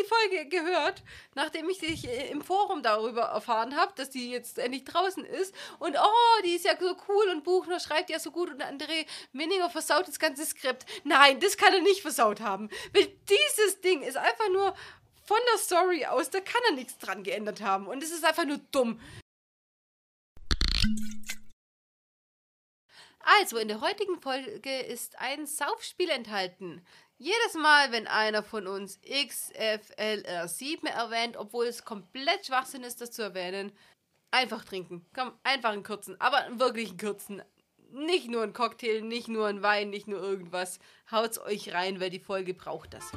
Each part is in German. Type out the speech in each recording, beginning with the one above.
die Folge gehört, nachdem ich dich äh, im Forum darüber erfahren habe, dass die jetzt endlich draußen ist. Und oh, die ist ja so cool und Buchner schreibt ja so gut und André Minninger versaut das ganze Skript. Nein, das kann er nicht versaut haben. Weil dieses Ding ist einfach nur von der Story aus, da kann er nichts dran geändert haben. Und es ist einfach nur dumm. Also, in der heutigen Folge ist ein Saufspiel enthalten. Jedes Mal, wenn einer von uns XFLR7 erwähnt, obwohl es komplett Schwachsinn ist, das zu erwähnen, einfach trinken. Komm, einfach einen kurzen, aber einen wirklichen kurzen. Nicht nur ein Cocktail, nicht nur ein Wein, nicht nur irgendwas. Haut's euch rein, weil die Folge braucht das.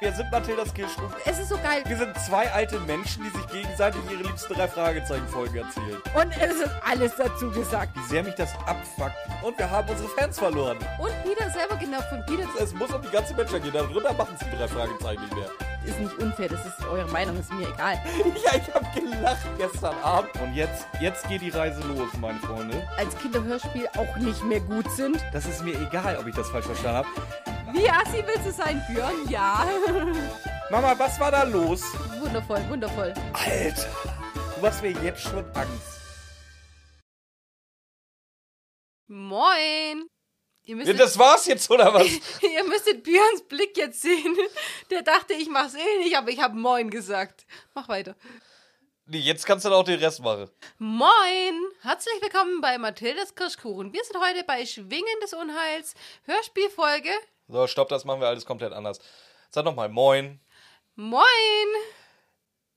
Wir sind Mathildas Kirschstube. Es ist so geil. Wir sind zwei alte Menschen, die sich gegenseitig ihre liebsten drei Fragezeichen-Folgen erzählen. Und es ist alles dazu gesagt. Wie sehr mich das abfuckt. Und wir haben unsere Fans verloren. Und Peter selber genervt von Peter. Es muss um die ganze Menschheit gehen. Darunter machen sie die drei Fragezeichen nicht mehr. ist nicht unfair, das ist eure Meinung, ist mir egal. Ja, ich habe gelacht gestern Abend. Und jetzt, jetzt geht die Reise los, meine Freunde. Als Kinderhörspiel auch nicht mehr gut sind. Das ist mir egal, ob ich das falsch verstanden habe. Wie assi willst du sein, Björn? Ja. Mama, was war da los? wundervoll, wundervoll. Alter, du machst mir jetzt schon Angst. Moin. Ihr Ja, das war's jetzt, oder was? ihr müsstet Björns Blick jetzt sehen. Der dachte, ich mach's eh nicht, aber ich habe Moin gesagt. Mach weiter. Nee, jetzt kannst du dann auch den Rest machen. Moin! Herzlich willkommen bei Mathildas Kirschkuchen. Wir sind heute bei Schwingen des Unheils, Hörspielfolge. So, stopp, das machen wir alles komplett anders. Sag nochmal Moin. Moin!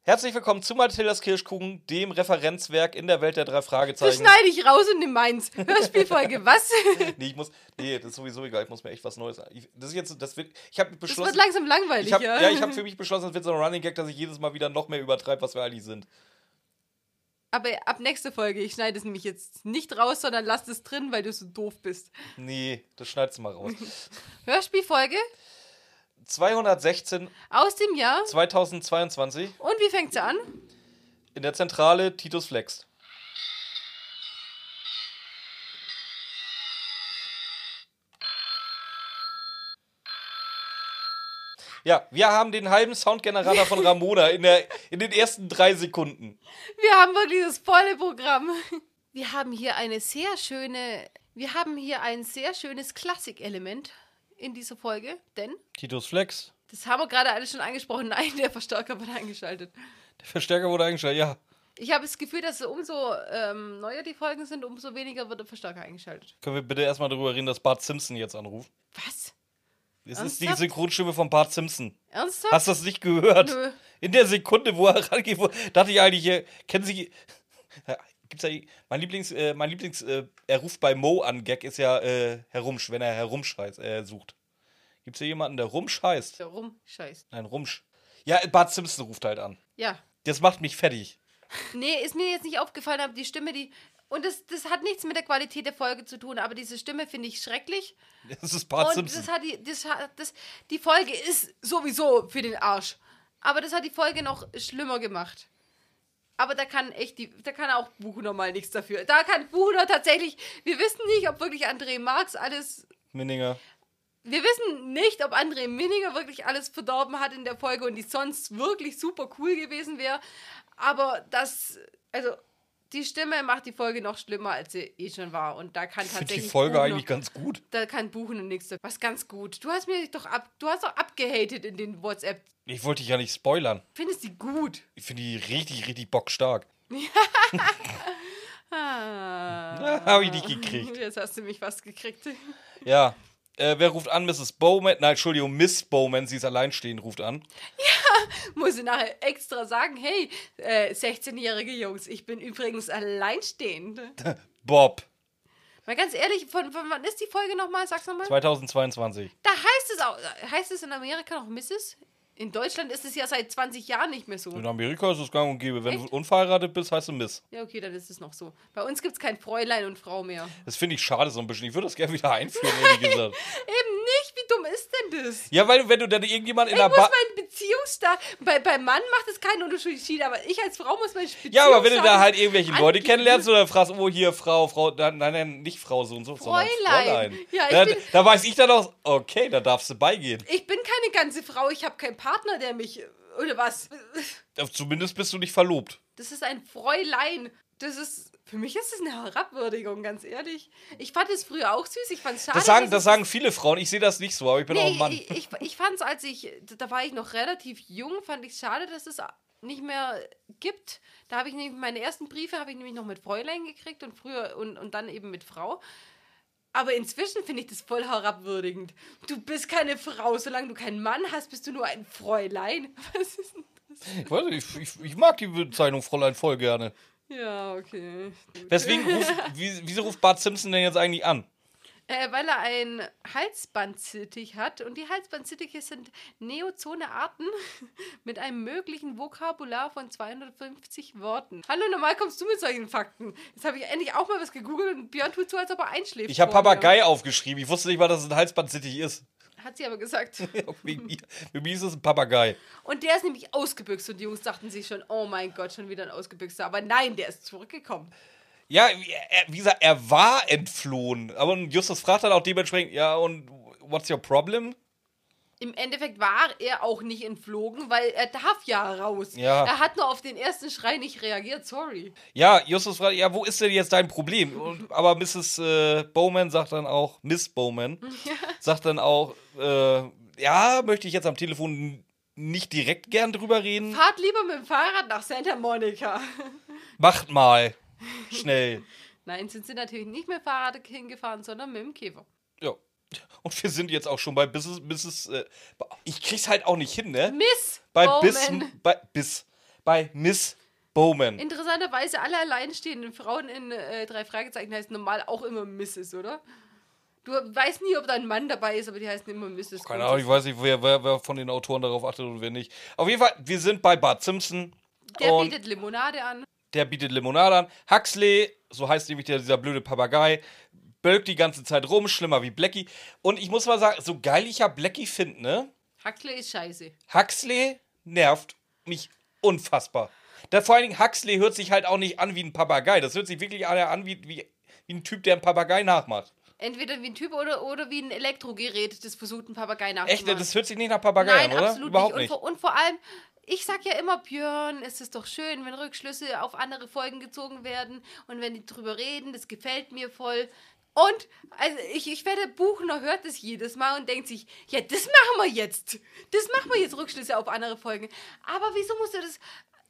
Herzlich willkommen zu Mathildas Kirschkuchen, dem Referenzwerk in der Welt der drei Das Fragezeichen. schneide ich raus und nimm meins. Hörspielfolge, was? Nee, ich muss. Nee, das ist sowieso egal. Ich muss mir echt was Neues. Ich, das ist jetzt. Das wird. Ich habe Das beschlossen. wird langsam langweilig, ich hab, ja. ja, ich habe für mich beschlossen, es wird so ein Running Gag, dass ich jedes Mal wieder noch mehr übertreibe, was wir eigentlich sind. Aber ab nächste Folge, ich schneide es nämlich jetzt nicht raus, sondern lass es drin, weil du so doof bist. Nee, das schneidest du mal raus. Hörspielfolge 216 aus dem Jahr. 2022 Und wie fängt sie an? in der Zentrale Titus Flex. Ja, wir haben den halben Soundgenerator von Ramona in, der, in den ersten drei Sekunden. Wir haben wirklich das volle Programm. Wir haben hier eine sehr schöne, wir haben hier ein sehr schönes Klassikelement in dieser Folge, denn Titus Flex. das haben wir gerade alles schon angesprochen. Nein, der Verstärker wird eingeschaltet. Der Verstärker wurde eingeschaltet, ja. Ich habe das Gefühl, dass umso ähm, neuer die Folgen sind, umso weniger wird der Verstärker eingeschaltet. Können wir bitte erstmal darüber reden, dass Bart Simpson jetzt anruft? Was? Es ist die Ernsthaft? Synchronstimme von Bart Simpson. Ernsthaft? Hast du das nicht gehört? Nö. In der Sekunde, wo er rangeht, wo, dachte ich eigentlich, äh, kennen Sie. Gibt's ja, mein Lieblings, äh, mein Lieblings, äh, er ruft bei Mo an, Gag ist ja äh, Herr Rumsch, wenn er Herr Rumsch heißt, äh, sucht. Gibt's hier jemanden, der Rumsch heißt? Warum? Scheiß. Nein, Rumsch. Ja, Bart Simpson ruft halt an. Ja. Das macht mich fertig. Nee, ist mir jetzt nicht aufgefallen, aber die Stimme, die. Und das, das hat nichts mit der Qualität der Folge zu tun, aber diese Stimme finde ich schrecklich. Das ist Bart und Simpson. das hat die, das hat, das, die Folge ist sowieso für den Arsch. Aber das hat die Folge noch schlimmer gemacht. Aber da kann echt die, da kann auch Buchner mal nichts dafür. Da kann Buchner tatsächlich, wir wissen nicht, ob wirklich André Marx alles, Minninger. wir wissen nicht, ob André Minninger wirklich alles verdorben hat in der Folge und die sonst wirklich super cool gewesen wäre. Aber das, also die Stimme macht die Folge noch schlimmer, als sie eh schon war. Und da kann Ich finde tatsächlich die Folge Buchner- eigentlich ganz gut. da kann Buchen und nichts. Was ganz gut. Du hast mir doch ab, du hast doch abgehatet in den WhatsApp. Ich wollte dich ja nicht spoilern. Findest die gut? Ich finde die richtig, richtig bockstark. Ah. Habe ich nicht gekriegt. Jetzt hast du mich fast gekriegt. Ja. Äh, wer ruft an? Mrs. Bowman? Nein, Entschuldigung, Miss Bowman, sie ist alleinstehend, ruft an. Muss ich nachher extra sagen, hey, äh, 16-jährige Jungs, ich bin übrigens alleinstehend. Bob, Mal ganz ehrlich, von, von wann ist die Folge nochmal? Sag's nochmal. 2022. Da heißt es auch, heißt es in Amerika noch Mrs.? In Deutschland ist es ja seit 20 Jahren nicht mehr so. In Amerika ist es gang und gäbe. Wenn Echt? du unverheiratet bist, heißt du Miss. Ja, okay, dann ist es noch so. Bei uns gibt es kein Fräulein und Frau mehr. Das finde ich schade so ein bisschen. Ich würde das gerne wieder einführen, ehrlich gesagt. Eben nicht, wie dumm ist denn das? Ja, weil wenn du dann irgendjemand in Ich der muss Bar. meinen Beziehungsstar. Bei, beim Mann macht es keinen Unterschied, aber ich als Frau muss meinen Beziehungsstar. Ja, aber wenn du da halt irgendwelche Leute angeben. kennenlernst oder fragst, oh, hier, Frau, Frau, nein, nein, nein, nicht Frau so und so, sondern Fräulein. Ja, ich da, bin- da weiß ich dann auch, okay, da darfst du beigehen. Ich bin keine ganze Frau, ich habe kein Partner, der mich. Oder was? Zumindest bist du nicht verlobt. Das ist ein Fräulein. Das ist. Für mich ist es eine Herabwürdigung, ganz ehrlich. Ich fand es früher auch süß. Ich fand es schade. Das sagen, das sagen viele Frauen. Ich sehe das nicht so, aber ich bin auch ein Nee, Mann. ich, ich, ich fand es, als ich, da war ich noch relativ jung, fand ich es schade, dass es nicht mehr gibt. Da habe ich nämlich, meine ersten Briefe habe ich nämlich noch mit Fräulein gekriegt und früher und, und dann eben mit Frau. Aber inzwischen finde ich das voll herabwürdigend. Du bist keine Frau, solange du keinen Mann hast, bist du nur ein Fräulein. Was ist denn? Ich, weiß nicht, ich, ich, mag die Bezeichnung Fräulein voll gerne. Ja, okay. Gut. Weswegen ruft, wie, wieso ruft Bart Simpson denn jetzt eigentlich an? Äh, weil er ein Halsbandsittich hat und die Halsbandsittiche sind neozone Arten mit einem möglichen Vokabular von 250 Worten. Hallo, normal kommst du mit solchen Fakten. Jetzt habe ich endlich auch mal was gegoogelt und Björn tut so, als ob er einschläft. Ich habe mir. Papagei aufgeschrieben. Ich wusste nicht mal, dass es ein Halsbandsittig ist. Hat sie aber gesagt. Für mich ist es ein Papagei. Und der ist nämlich ausgebüxt und die Jungs dachten sich schon, oh mein Gott, schon wieder ein ausgebüxter. Aber nein, der ist zurückgekommen. Ja, wie- er, wie gesagt, er war entflohen. Aber Justus fragt dann auch dementsprechend, ja, und what's your problem? Im Endeffekt war er auch nicht entflogen, weil er darf ja raus. Ja. Er hat nur auf den ersten Schrei nicht reagiert, sorry. Ja, Justus fragt, ja, wo ist denn jetzt dein Problem? Und, aber Mrs. Äh, Bowman sagt dann auch, Miss Bowman, sagt dann auch, äh, ja, möchte ich jetzt am Telefon nicht direkt gern drüber reden. Fahrt lieber mit dem Fahrrad nach Santa Monica. Macht mal. Schnell. Nein, sind sie natürlich nicht mit Fahrrad hingefahren, sondern mit dem Käfer. Ja. Und wir sind jetzt auch schon bei Mrs. Mrs. Äh, ich krieg's halt auch nicht hin, ne? Miss Bei Bowman. Bis, bei Bis, bei Miss Bowman. Interessanterweise alle alleinstehenden Frauen in äh, drei Fragezeichen heißen normal auch immer Mrs., oder? Du weißt nie, ob da ein Mann dabei ist, aber die heißen immer Mrs. Keine Ahnung, ich weiß nicht, wer, wer, wer von den Autoren darauf achtet und wer nicht. Auf jeden Fall, wir sind bei Bart Simpson. Der bietet Limonade an. Der bietet Limonade an. Huxley, so heißt nämlich der, dieser blöde Papagei, bölkt die ganze Zeit rum, schlimmer wie Blackie. Und ich muss mal sagen, so geil ich ja Blackie finde, ne? Huxley ist scheiße. Huxley nervt mich unfassbar. Da vor allen Dingen, Huxley hört sich halt auch nicht an wie ein Papagei. Das hört sich wirklich an, wie, wie, wie ein Typ, der einen Papagei nachmacht. Entweder wie ein Typ oder, oder wie ein Elektrogerät, das versucht, einen Papagei Echt, nachzumachen. das hört sich nicht nach Papagei Nein, an, oder? absolut Überhaupt nicht. nicht. Und, vor, und vor allem, ich sag ja immer, Björn, es ist doch schön, wenn Rückschlüsse auf andere Folgen gezogen werden und wenn die drüber reden, das gefällt mir voll. Und also ich, ich werde Buchner hört es jedes Mal und denkt sich, ja, das machen wir jetzt. Das machen wir jetzt Rückschlüsse auf andere Folgen. Aber wieso muss er das.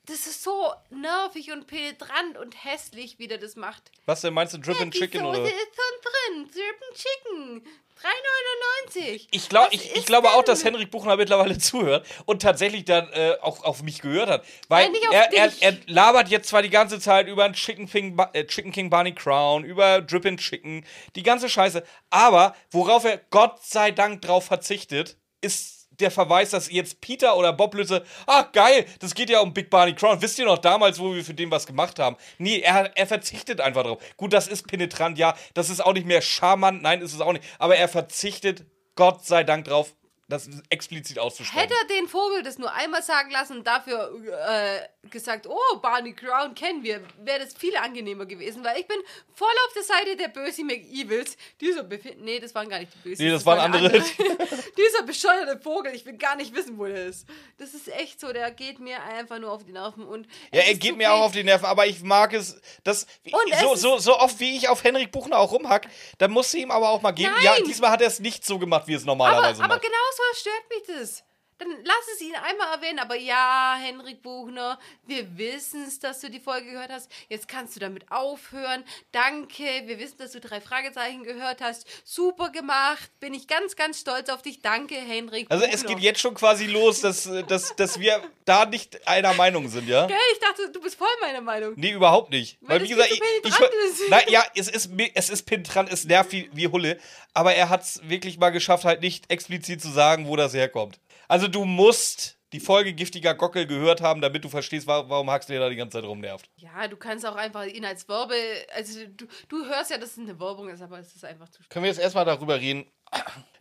Das ist so nervig und penetrant und hässlich, wie der das macht. Was denn, meinst du Drip and Chicken Soße oder? ist schon drin. Drippen Chicken. 3,99. Ich, glaub, ich, ich glaube auch, dass Henrik Buchner mittlerweile zuhört und tatsächlich dann äh, auch auf mich gehört hat. Weil Nein, er, er, er labert jetzt zwar die ganze Zeit über einen Chicken King, äh, Chicken King Barney Crown, über Drip and Chicken, die ganze Scheiße. Aber worauf er Gott sei Dank drauf verzichtet, ist der Verweis, dass jetzt Peter oder Bob Lütze, ah geil, das geht ja um Big Barney Crown. Wisst ihr noch damals, wo wir für den was gemacht haben? Nee, er, er verzichtet einfach drauf. Gut, das ist penetrant, ja. Das ist auch nicht mehr charmant, nein, ist es auch nicht. Aber er verzichtet, Gott sei Dank, drauf, das explizit auszusprechen. Hätte er den Vogel das nur einmal sagen lassen und dafür äh, gesagt, oh, Barney Crown kennen wir, wäre das viel angenehmer gewesen, weil ich bin voll auf der Seite der Böse McEvils. Dieser befind nee, das waren gar nicht die Bösen. Nee, das waren andere. Dieser bescheuerte Vogel, ich will gar nicht wissen, wo der ist. Das ist echt so, der geht mir einfach nur auf die Nerven und Ja, er geht so mir auch auf die Nerven, aber ich mag es, das, Und so, so, so oft wie ich auf Henrik Buchner auch rumhack, dann musst du ihm aber auch mal geben. Ja, Nein. diesmal hat er es nicht so gemacht, wie es Aber, normalerweise aber macht. genau so stört mich das. Dann lass es ihn einmal erwähnen. Aber ja, Henrik Buchner, wir wissen es, dass du die Folge gehört hast. Jetzt kannst du damit aufhören. Danke. Wir wissen, dass du drei Fragezeichen gehört hast. Super gemacht. Bin ich ganz, ganz stolz auf dich. Danke, Henrik Also Buchner. es geht jetzt schon quasi los, dass, dass, dass wir da nicht einer Meinung sind, ja? Gell, ich dachte, du bist voll meiner Meinung. Nee, überhaupt nicht. Weil Weil, wie gesagt, ich, ich, ist. nein, ja, es ist, es ist penetrant, es nervt wie, wie Hulle, aber er hat es wirklich mal geschafft, halt nicht explizit zu sagen, wo das herkommt. Also du musst die Folge Giftiger Gockel gehört haben, damit du verstehst, wa- warum Huxley da die ganze Zeit rumnervt. Ja, du kannst auch einfach ihn als Werbe. Also, du, du hörst ja, dass es eine Werbung ist, aber es ist einfach zu Können wir jetzt erstmal darüber reden,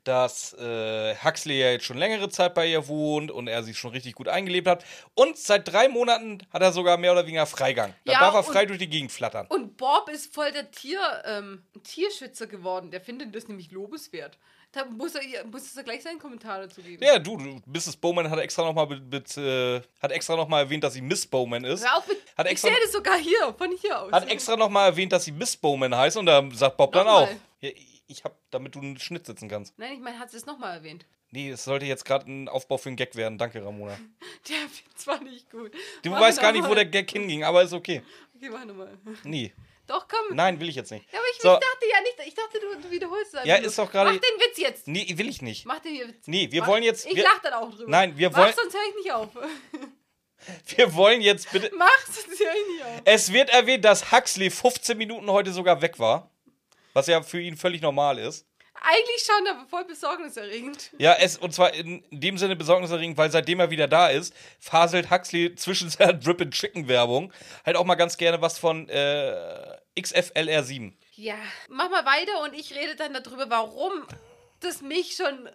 dass äh, Huxley ja jetzt schon längere Zeit bei ihr wohnt und er sich schon richtig gut eingelebt hat. Und seit drei Monaten hat er sogar mehr oder weniger Freigang. Da Ja, darf er und- frei durch die Gegend flattern. Und Bob ist voll der Tier, ähm, Tierschützer geworden. Der findet das nämlich lobenswert. Da muss er, muss er gleich seinen Kommentar dazu geben. Ja, du, du Mrs. Bowman hat extra nochmal äh, hat extra noch mal erwähnt, dass sie Miss Bowman ist. Hör auf mit, Hat ich extra- sehe das sogar hier, von hier aus. Hat extra nochmal erwähnt, dass sie Miss Bowman heißt und da sagt Bob dann Nochmal. auch. Ja, ich hab, damit du einen Schnitt sitzen kannst. Nein, ich meine, hat sie es nochmal erwähnt. Nee, es sollte jetzt gerade ein Aufbau für einen Gag werden. Danke, Ramona. Der zwar nicht gut. Du Mach weißt gar noch nicht, wo mal. der Gag hinging, aber ist okay. Okay, mach nochmal. Nee. Doch, komm. Nein, will ich jetzt nicht. Ja, aber ich, So. ich dachte ja nicht, ich dachte, du, du wiederholst es Ja, ist doch gerade- Mach den Witz jetzt. Nee, will ich nicht. Mach den Witz. Nee, wir Mach- wollen jetzt- Ich wir- lach dann auch drüber. Nein, wir Mach, wollen- sonst höre ich nicht auf. Wir wollen jetzt bitte. Mach, sonst höre ich nicht auf. Es wird erwähnt, dass Huxley 15 Minuten heute sogar weg war. Was ja für ihn völlig normal ist. Eigentlich schon, aber voll besorgniserregend. Ja, es, und zwar in dem Sinne besorgniserregend, weil seitdem er wieder da ist, faselt Huxley zwischen seiner Drip and Chicken Werbung halt auch mal ganz gerne was von äh, XFLR7. Ja, mach mal weiter und ich rede dann darüber, warum das mich schon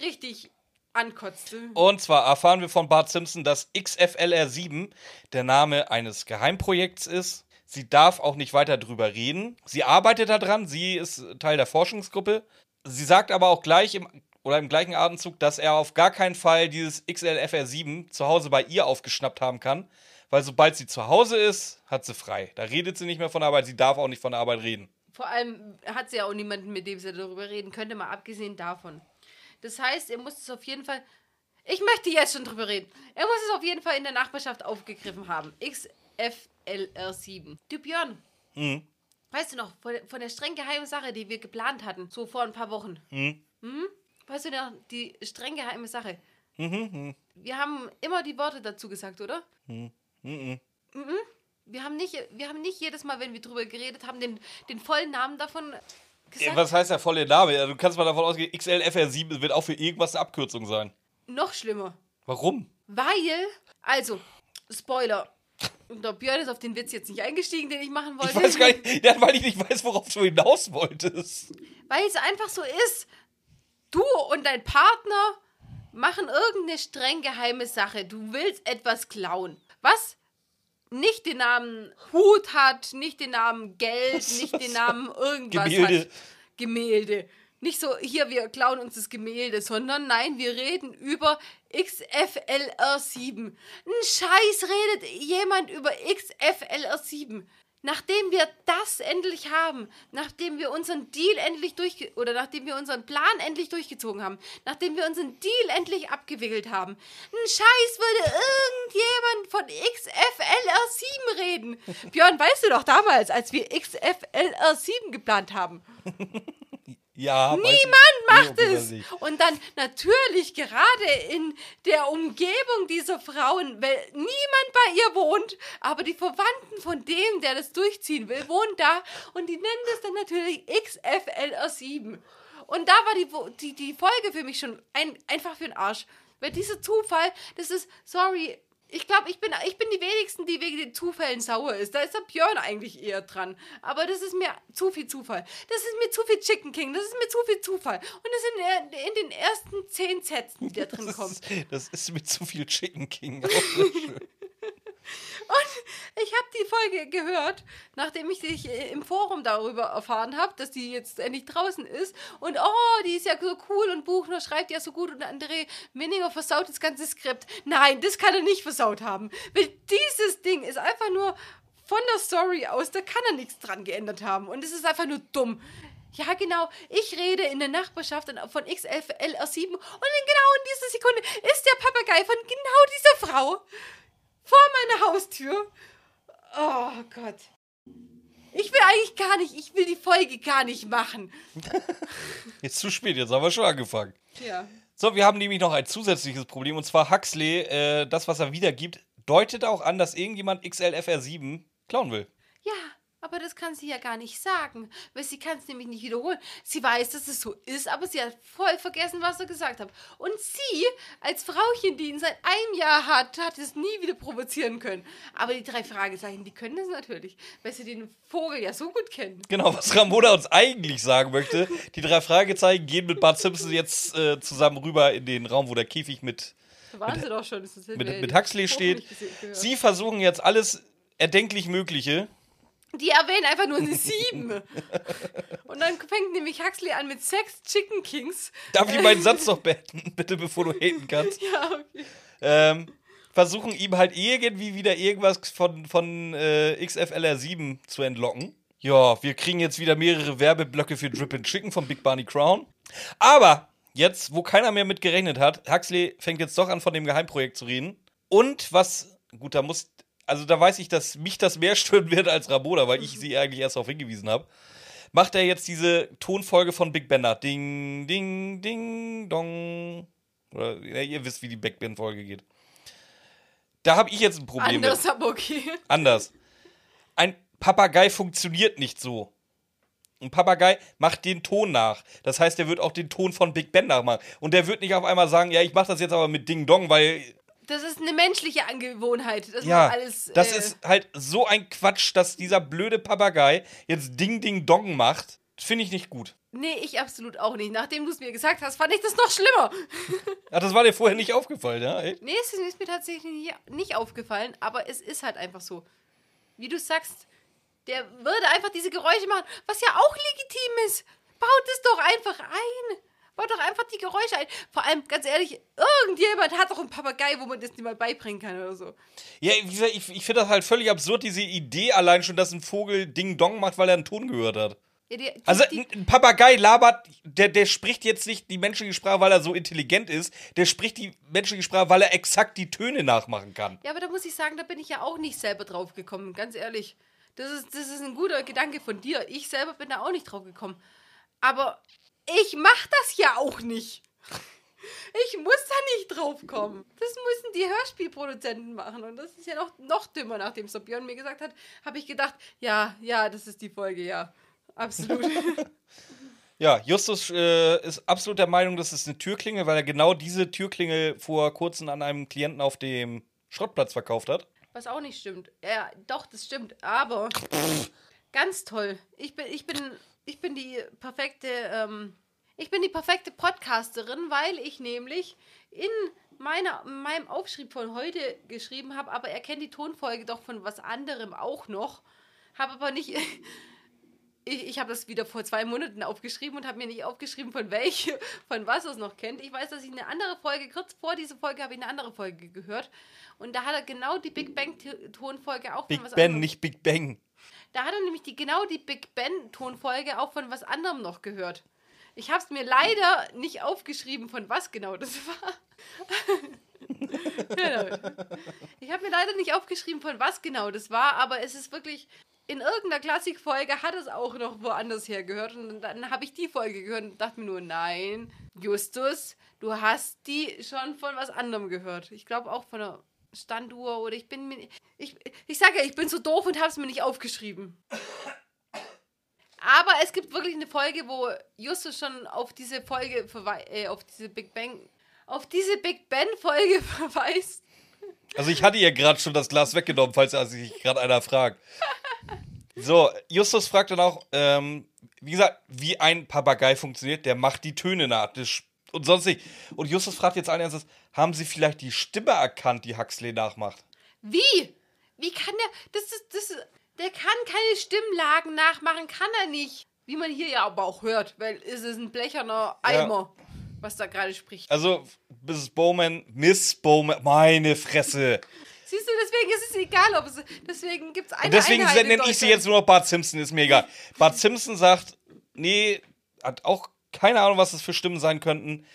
richtig ankotzte. Und zwar erfahren wir von Bart Simpson, dass XFLR7 der Name eines Geheimprojekts ist. Sie darf auch nicht weiter drüber reden. Sie arbeitet daran, sie ist Teil der Forschungsgruppe. Sie sagt aber auch gleich im, oder im gleichen Atemzug, dass er auf gar keinen Fall dieses XLFR7 zu Hause bei ihr aufgeschnappt haben kann, weil sobald sie zu Hause ist, hat sie frei. Da redet sie nicht mehr von Arbeit, sie darf auch nicht von der Arbeit reden. Vor allem hat sie ja auch niemanden, mit dem sie darüber reden könnte, mal abgesehen davon. Das heißt, er muss es auf jeden Fall. Ich möchte jetzt schon drüber reden. Er muss es auf jeden Fall in der Nachbarschaft aufgegriffen haben. XFLR7. Du Björn, Mhm. weißt du noch, von, von der streng geheimen Sache, die wir geplant hatten, so vor ein paar Wochen. Mhm. Mhm. Weißt du noch, die streng geheime Sache. Mhm. Wir haben immer die Worte dazu gesagt, oder? Mhm. Mhm. Wir haben nicht, wir haben nicht jedes Mal, wenn wir drüber geredet haben, den, den vollen Namen davon gesagt. Was heißt der volle Name? Du kannst mal davon ausgehen, XLFR7 wird auch für irgendwas eine Abkürzung sein. Noch schlimmer. Warum? Weil, also, Spoiler. Der Björn ist auf den Witz jetzt nicht eingestiegen, den ich machen wollte. Ich weiß gar nicht, ja, weil ich nicht weiß, worauf du hinaus wolltest. Weil es einfach so ist. Du und dein Partner machen irgendeine streng geheime Sache. Du willst etwas klauen. Was nicht den Namen Hut hat, nicht den Namen Geld, nicht den Namen irgendwas Gemälde. hat. Gemälde. Nicht so, hier, wir klauen uns das Gemälde, sondern nein, wir reden über XFLR7. Ein Scheiß redet jemand über XFLR7. Nachdem wir das endlich haben, nachdem wir unseren Deal endlich durchge oder nachdem wir unseren Plan endlich durchgezogen haben, nachdem wir unseren Deal endlich abgewickelt haben, ein Scheiß würde irgendjemand von XFLR7 reden. Björn, weißt du doch damals, als wir XFLR7 geplant haben. Ja, ich. Niemand Nee, macht Fall es. Und dann natürlich gerade in der Umgebung dieser Frauen, weil niemand bei ihr wohnt, aber die Verwandten von dem, der das durchziehen will, wohnen da und die nennen das dann natürlich XFLR7. Und da war die, die, die Folge für mich schon ein, einfach für den Arsch. Weil dieser Zufall, das ist, sorry, ich glaube, ich bin, ich bin die wenigsten, die wegen den Zufällen sauer ist. Da ist der Björn eigentlich eher dran. Aber das ist mir zu viel Zufall. Das ist mir zu viel Chicken King. Das ist mir zu viel Zufall. Und das sind in, in den ersten zehn Sätzen, die da drin Das kommen. ist, das ist mit zu viel Chicken King. Auch schön. Ich habe die Folge gehört, nachdem ich dich äh, im Forum darüber erfahren habe, dass die jetzt endlich draußen ist. Und oh, die ist ja so cool und Buchner schreibt ja so gut und André Minninger versaut das ganze Skript. Nein, das kann er nicht versaut haben. Weil dieses Ding ist einfach nur von der Story aus, da kann er nichts dran geändert haben. Und es ist einfach nur dumm. Ja, genau. Ich rede in der Nachbarschaft von XLR7 und in genau in dieser Sekunde ist der Papagei von genau dieser Frau vor meiner Haustür. Oh Gott. Ich will eigentlich gar nicht, ich will die Folge gar nicht machen. Jetzt zu spät, jetzt haben wir schon angefangen. Ja. So, wir haben nämlich noch ein zusätzliches Problem und zwar Huxley, äh, das, was er wiedergibt, deutet auch an, dass irgendjemand XLFR7 klauen will. Ja, aber das kann sie ja gar nicht sagen, weil sie kann es nämlich nicht wiederholen. Sie weiß, dass es so ist, aber sie hat voll vergessen, was er gesagt hat. Und sie, als Frauchen, die ihn seit einem Jahr hat, hat es nie wieder provozieren können. Aber die drei Fragezeichen, die können das natürlich, weil sie den Vogel ja so gut kennen. Genau, was Ramona uns eigentlich sagen möchte. Die drei Fragezeichen gehen mit Bart Simpson jetzt äh, zusammen rüber in den Raum, wo der Käfig mit, doch schon. Das mit, mit Huxley steht. Sie versuchen jetzt alles erdenklich Mögliche, Die erwähnen einfach nur eine 7. Und dann fängt nämlich Huxley an mit Sex Chicken Kings. Darf ich meinen Satz noch beenden, bitte, bevor du haten kannst? Ja, okay. Ähm, versuchen ihm halt irgendwie wieder irgendwas von, von äh, XFLR7 zu entlocken. Ja, wir kriegen jetzt wieder mehrere Werbeblöcke für Drip and Chicken von Big Barney Crown. Aber jetzt, wo keiner mehr mit gerechnet hat, Huxley fängt jetzt doch an, von dem Geheimprojekt zu reden. Und was, gut, da muss, also da weiß ich, dass mich das mehr stören wird als Raboda, weil ich sie eigentlich erst darauf hingewiesen habe. Macht er jetzt diese Tonfolge von Big Bender. Ding, ding, ding, dong. Oder, ja, ihr wisst, wie die Big Band-Folge geht. Da habe ich jetzt ein Problem Anders, mit. aber okay. Anders. Ein Papagei funktioniert nicht so. Ein Papagei macht den Ton nach. Das heißt, er wird auch den Ton von Big Ben nachmachen. Und der wird nicht auf einmal sagen, ja, ich mache das jetzt aber mit Ding Dong, weil Das ist eine menschliche Angewohnheit. Das ja, ist alles. das äh, ist halt so ein Quatsch, dass dieser blöde Papagei jetzt Ding Ding Dong macht. Finde ich nicht gut. Nee, ich absolut auch nicht. Nachdem du es mir gesagt hast, fand ich das noch schlimmer. Ach, das war dir vorher nicht aufgefallen, ja? Echt? Nee, es ist mir tatsächlich nicht aufgefallen, aber es ist halt einfach so. Wie du sagst, der würde einfach diese Geräusche machen, was ja auch legitim ist. Baut es doch einfach ein. Baut doch einfach die Geräusche ein. Vor allem, ganz ehrlich, irgendjemand hat doch einen Papagei, wo man das nicht mal beibringen kann oder so. Ja, wie gesagt, ich, ich finde das halt völlig absurd, diese Idee allein schon, dass ein Vogel Ding Dong macht, weil er einen Ton gehört hat. Ja, die, die, Also ein Papagei labert, der, der spricht jetzt nicht die menschliche Sprache, weil er so intelligent ist. Der spricht die menschliche Sprache, weil er exakt die Töne nachmachen kann. ja, aber da muss ich sagen, da bin ich ja auch nicht selber drauf gekommen, ganz ehrlich. Das ist, das ist ein guter Gedanke von dir. Ich selber bin da auch nicht drauf gekommen. Aber ich mach das ja auch nicht. Ich muss da nicht drauf kommen. Das müssen die Hörspielproduzenten machen. Und das ist ja noch, noch dümmer, nachdem es Björn mir gesagt hat, habe ich gedacht, ja, ja, das ist die Folge, ja. Absolut. Ja, Justus äh, ist absolut der Meinung, das ist eine Türklingel, weil er genau diese Türklingel vor kurzem an einem Klienten auf dem Schrottplatz verkauft hat. Was auch nicht stimmt. Ja, doch, das stimmt. Aber ganz toll. Ich bin, ich bin, ich bin die perfekte, ähm, ich bin die perfekte Podcasterin, weil ich nämlich in meiner, meinem Aufschrieb von heute geschrieben habe, aber er kennt die Tonfolge doch von was anderem auch noch. Habe aber nicht. Ich, ich habe das wieder vor zwei Monaten aufgeschrieben und habe mir nicht aufgeschrieben, von welche, von was er es noch kennt. Ich weiß, dass ich eine andere Folge, kurz vor dieser Folge habe ich eine andere Folge gehört. Und da hat er genau die Big Bang-Tonfolge auch Big von was Ben, anderem. nicht Big Bang. Da hat er nämlich die, genau die Big Ben-Tonfolge auch von was anderem noch gehört. Ich habe es mir leider nicht aufgeschrieben, von was genau das war. genau. Ich habe mir leider nicht aufgeschrieben, von was genau das war, aber es ist wirklich. In irgendeiner Klassikfolge hat es auch noch woanders her gehört. Und dann habe ich die Folge gehört und dachte mir nur, nein, Justus, du hast die schon von was anderem gehört. Ich glaube auch von einer Standuhr oder ich bin mir. Ich, ich sage ja, ich bin so doof und habe es mir nicht aufgeschrieben. Aber es gibt wirklich eine Folge, wo Justus schon auf diese Folge verwei äh, auf diese Big Bang, auf diese Big Ben Folge verweist. Also ich hatte ihr gerade schon das Glas weggenommen, falls sich gerade einer fragt. So, Justus fragt dann auch, ähm, wie gesagt, wie ein Papagei funktioniert, der macht die Töne nach. Das und sonst nicht. Und Justus fragt jetzt allen Ernstes, haben sie vielleicht die Stimme erkannt, die Huxley nachmacht? Wie? Wie kann der. Das ist. Das ist der kann keine Stimmlagen nachmachen, kann er nicht. Wie man hier ja aber auch hört, weil es ist ein blecherner Eimer, was da gerade spricht. Also, Mrs. Bowman, Miss Bowman, meine Fresse. Siehst du, deswegen ist es egal, ob es. Deswegen gibt es eine Und deswegen nenne ich sie jetzt nur noch Bart Simpson, ist mir egal. Bart Simpson sagt, nee, hat auch keine Ahnung, was das für Stimmen sein könnten.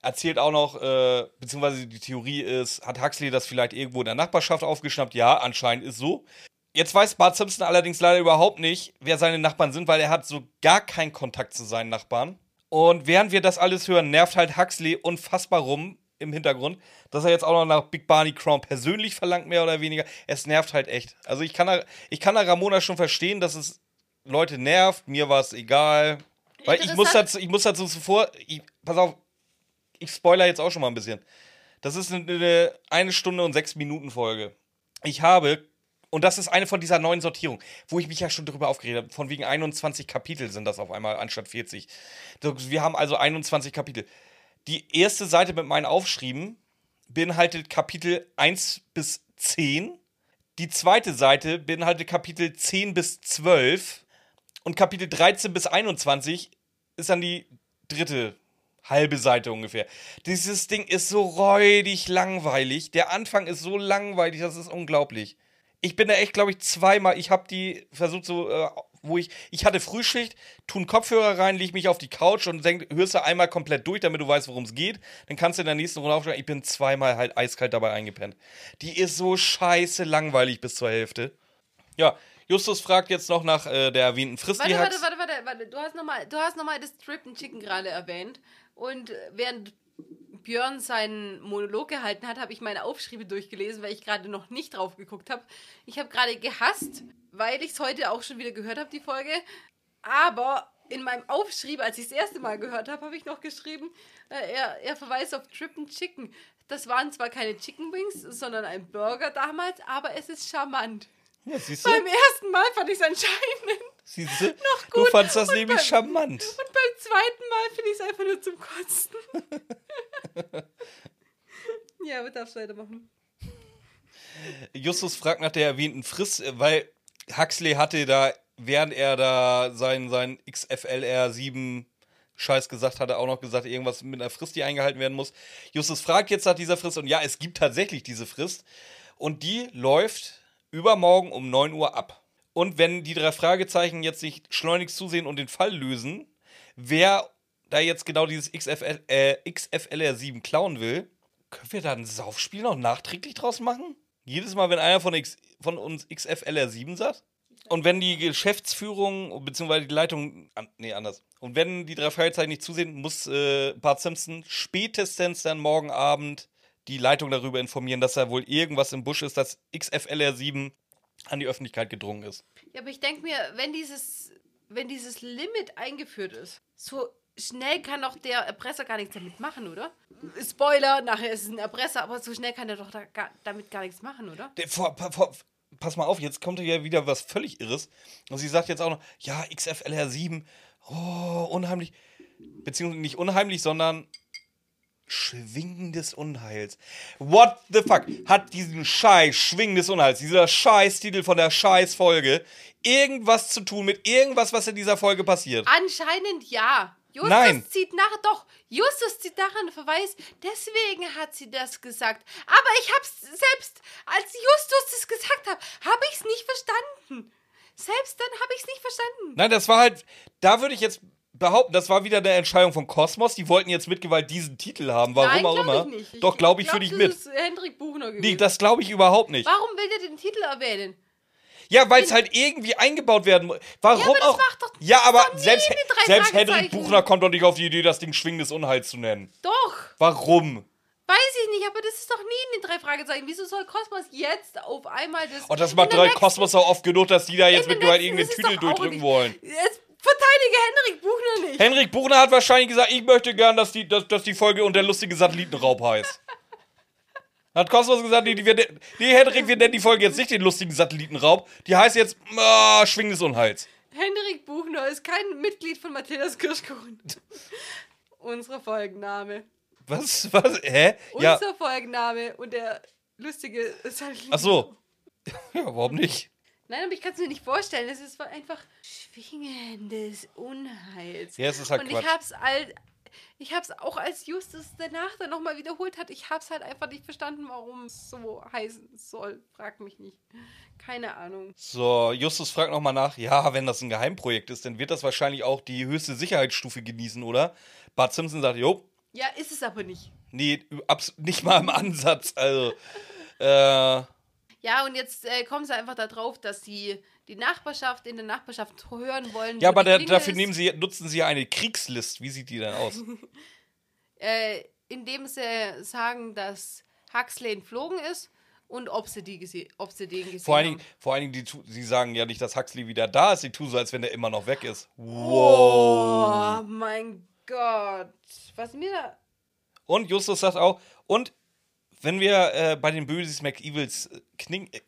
Erzählt auch noch, äh, beziehungsweise die Theorie ist, hat Huxley das vielleicht irgendwo in der Nachbarschaft aufgeschnappt? Ja, anscheinend ist so. Jetzt weiß Bart Simpson allerdings leider überhaupt nicht, wer seine Nachbarn sind, weil er hat so gar keinen Kontakt zu seinen Nachbarn. Und während wir das alles hören, nervt halt Huxley unfassbar rum im Hintergrund, dass er jetzt auch noch nach Big Barney Crown persönlich verlangt, mehr oder weniger. Es nervt halt echt. Also ich kann da, ich kann da Ramona schon verstehen, dass es Leute nervt. Mir war es egal. Weil ich muss dazu, ich muss dazu zuvor, ich, pass auf, ich spoiler jetzt auch schon mal ein bisschen. Das ist eine, eine Stunde und sechs Minuten Folge. Ich habe, und das ist eine von dieser neuen Sortierung, wo ich mich ja schon darüber aufgeregt habe, von wegen 21 Kapitel sind das auf einmal anstatt 40. Das- Wir haben also 21 Kapitel. Die erste Seite mit meinen Aufschrieben beinhaltet Kapitel 1 bis 10. Die zweite Seite beinhaltet Kapitel 10 bis 12 und Kapitel 13 bis 21 ist dann die dritte halbe Seite ungefähr. Dieses Ding ist so räudig langweilig. Der Anfang ist so langweilig, das ist unglaublich. Ich bin da echt, glaube ich, zweimal. Ich habe die versucht so, äh, wo ich, ich hatte Frühschicht, tun Kopfhörer rein, leg mich auf die Couch und denk, hörst du einmal komplett durch, damit du weißt, worum es geht. Dann kannst du in der nächsten Runde aufsteigen. Ich bin zweimal halt eiskalt dabei eingepennt. Die ist so scheiße langweilig bis zur Hälfte. Ja, Justus fragt jetzt noch nach äh, der erwähnten Frist. Warte, die warte, warte, warte, warte. Du hast nochmal noch mal das Tripped Chicken gerade erwähnt. Und während Björn seinen Monolog gehalten hat, habe ich meine Aufschriebe durchgelesen, weil ich gerade noch nicht drauf geguckt habe. Ich habe gerade gehasst, weil ich es heute auch schon wieder gehört habe, die Folge. Aber in meinem Aufschrieb, als ich es das erste Mal gehört habe, habe ich noch geschrieben, äh, er, er verweist auf Tripped Chicken. Das waren zwar keine Chicken Wings, sondern ein Burger damals, aber es ist charmant. Ja, siehst du? Beim ersten Mal fand ich es anscheinend. Siehst du? Noch Du gut. fandst das Und nämlich beim- charmant. Und beim zweiten Mal finde ich es einfach nur zum Kotzen. ja, aber darfst weitermachen. Justus fragt nach der erwähnten Frist, äh, weil Huxley hatte da, während er da sein, sein XFLR7 Scheiß gesagt hatte, auch noch gesagt, irgendwas mit einer Frist, die eingehalten werden muss. Justus fragt jetzt nach dieser Frist und ja, es gibt tatsächlich diese Frist und die läuft übermorgen um 9 Uhr ab. Und wenn die drei Fragezeichen jetzt nicht schleunigst zusehen und den Fall lösen, wer da jetzt genau dieses XFL, äh, XFLR7 klauen will, können wir da ein Saufspiel noch nachträglich draus machen? Jedes Mal, wenn einer von, X, von uns XFLR7 sagt? Und wenn die Geschäftsführung bzw. die Leitung, an, nee, anders. Und wenn die drei Fragezeichen nicht zusehen, muss äh, Bart Simpson spätestens dann morgen Abend die Leitung darüber informieren, dass da wohl irgendwas im Busch ist, dass XFLR7 an die Öffentlichkeit gedrungen ist. Ja, aber ich denke mir, wenn dieses, wenn dieses Limit eingeführt ist, so schnell kann doch der Erpresser gar nichts damit machen, oder? Spoiler, nachher ist es ein Erpresser, aber so schnell kann er doch da gar, damit gar nichts machen, oder? Der, vor, vor, pass mal auf, jetzt kommt ja wieder was völlig Irres. Und sie sagt jetzt auch noch, ja, XFLR7, oh, unheimlich. Beziehungsweise nicht unheimlich, sondern Schwingen des Unheils. What the fuck? Hat diesen Scheiß Schwingen des Unheils, dieser Scheißtitel von der Scheißfolge, irgendwas zu tun mit irgendwas, was in dieser Folge passiert? Anscheinend ja. Justus Nein. zieht nach, doch, Justus zieht nachher einen Verweis, deswegen hat sie das gesagt. Aber ich hab's selbst, als Justus das gesagt hat, habe ich's nicht verstanden. Selbst dann habe ich's nicht verstanden. Nein, das war halt, da würde ich jetzt behaupten, das war wieder eine Entscheidung von Kosmos. Die wollten jetzt mit Gewalt diesen Titel haben, warum Nein, auch glaub immer. Ich nicht. Doch, glaube ich, für dich das mit. ist Hendrik Buchner gewesen. Nee, das glaube ich überhaupt nicht. Warum will der den Titel erwähnen? Ja, weil es halt irgendwie eingebaut werden muss. Warum Ja, aber das auch? macht doch- ja, das aber selbst, selbst Hendrik. Buchner kommt doch nicht auf die Idee, das Ding Schwingen des Unheils zu nennen. Doch. Warum? Weiß ich nicht, aber das ist doch nie in den drei Fragezeichen. Wieso soll Kosmos jetzt auf einmal das. Und Oh, das macht drei Kosmos auch oft genug, dass die da jetzt mit Gewalt irgendeinen das Titel durchdrücken wollen. Jetzt verteidige Hendrik Buchner nicht. Henrik Buchner hat wahrscheinlich gesagt, ich möchte gern, dass die, dass, dass die Folge und der lustige Satellitenraub heißt. Hat Kosmos gesagt, nee, die, wir, nee, Henrik, wir nennen die Folge jetzt nicht den lustigen Satellitenraub. Die heißt jetzt ah, Schwingen des Unheils. Hendrik Buchner ist kein Mitglied von Matthias Kirschkuchen. Unser Folgenname. Was? Was? Hä? Ja. Unser Folgenname und der lustige halt. Ach so. Ja, warum nicht? Nein, aber ich kann es mir nicht vorstellen. Es ist einfach Schwingen des Unheils. Ja, es ist halt Und Quatsch. ich hab's all, ich hab's auch als Justus danach dann nochmal wiederholt hat. Ich hab's halt einfach nicht verstanden, warum es so heißen soll. Frag mich nicht. Keine Ahnung. So, Justus fragt nochmal nach. Ja, wenn das ein Geheimprojekt ist, dann wird das wahrscheinlich auch die höchste Sicherheitsstufe genießen, oder? Bart Simpson sagt, jo, Ja, ist es aber nicht. nee, nicht mal im Ansatz. Also, äh, Ja, und jetzt äh, kommen sie einfach darauf, dass sie die Nachbarschaft in der Nachbarschaft hören wollen. ja, aber da, dafür nehmen sie, nutzen sie ja eine Kriegslist. Wie sieht die denn aus? Äh, indem sie sagen, dass Huxley entflogen ist und ob sie, die gese ob sie den gesehen Vor allen haben. Dingen, vor allen Dingen die, sie sagen ja nicht, dass Huxley wieder da ist. Sie tun so, als wenn er immer noch weg ist. Oh mein Gott. Was mir da. Und Justus sagt auch, und wenn wir äh, bei den Böses McEvils äh, kling äh,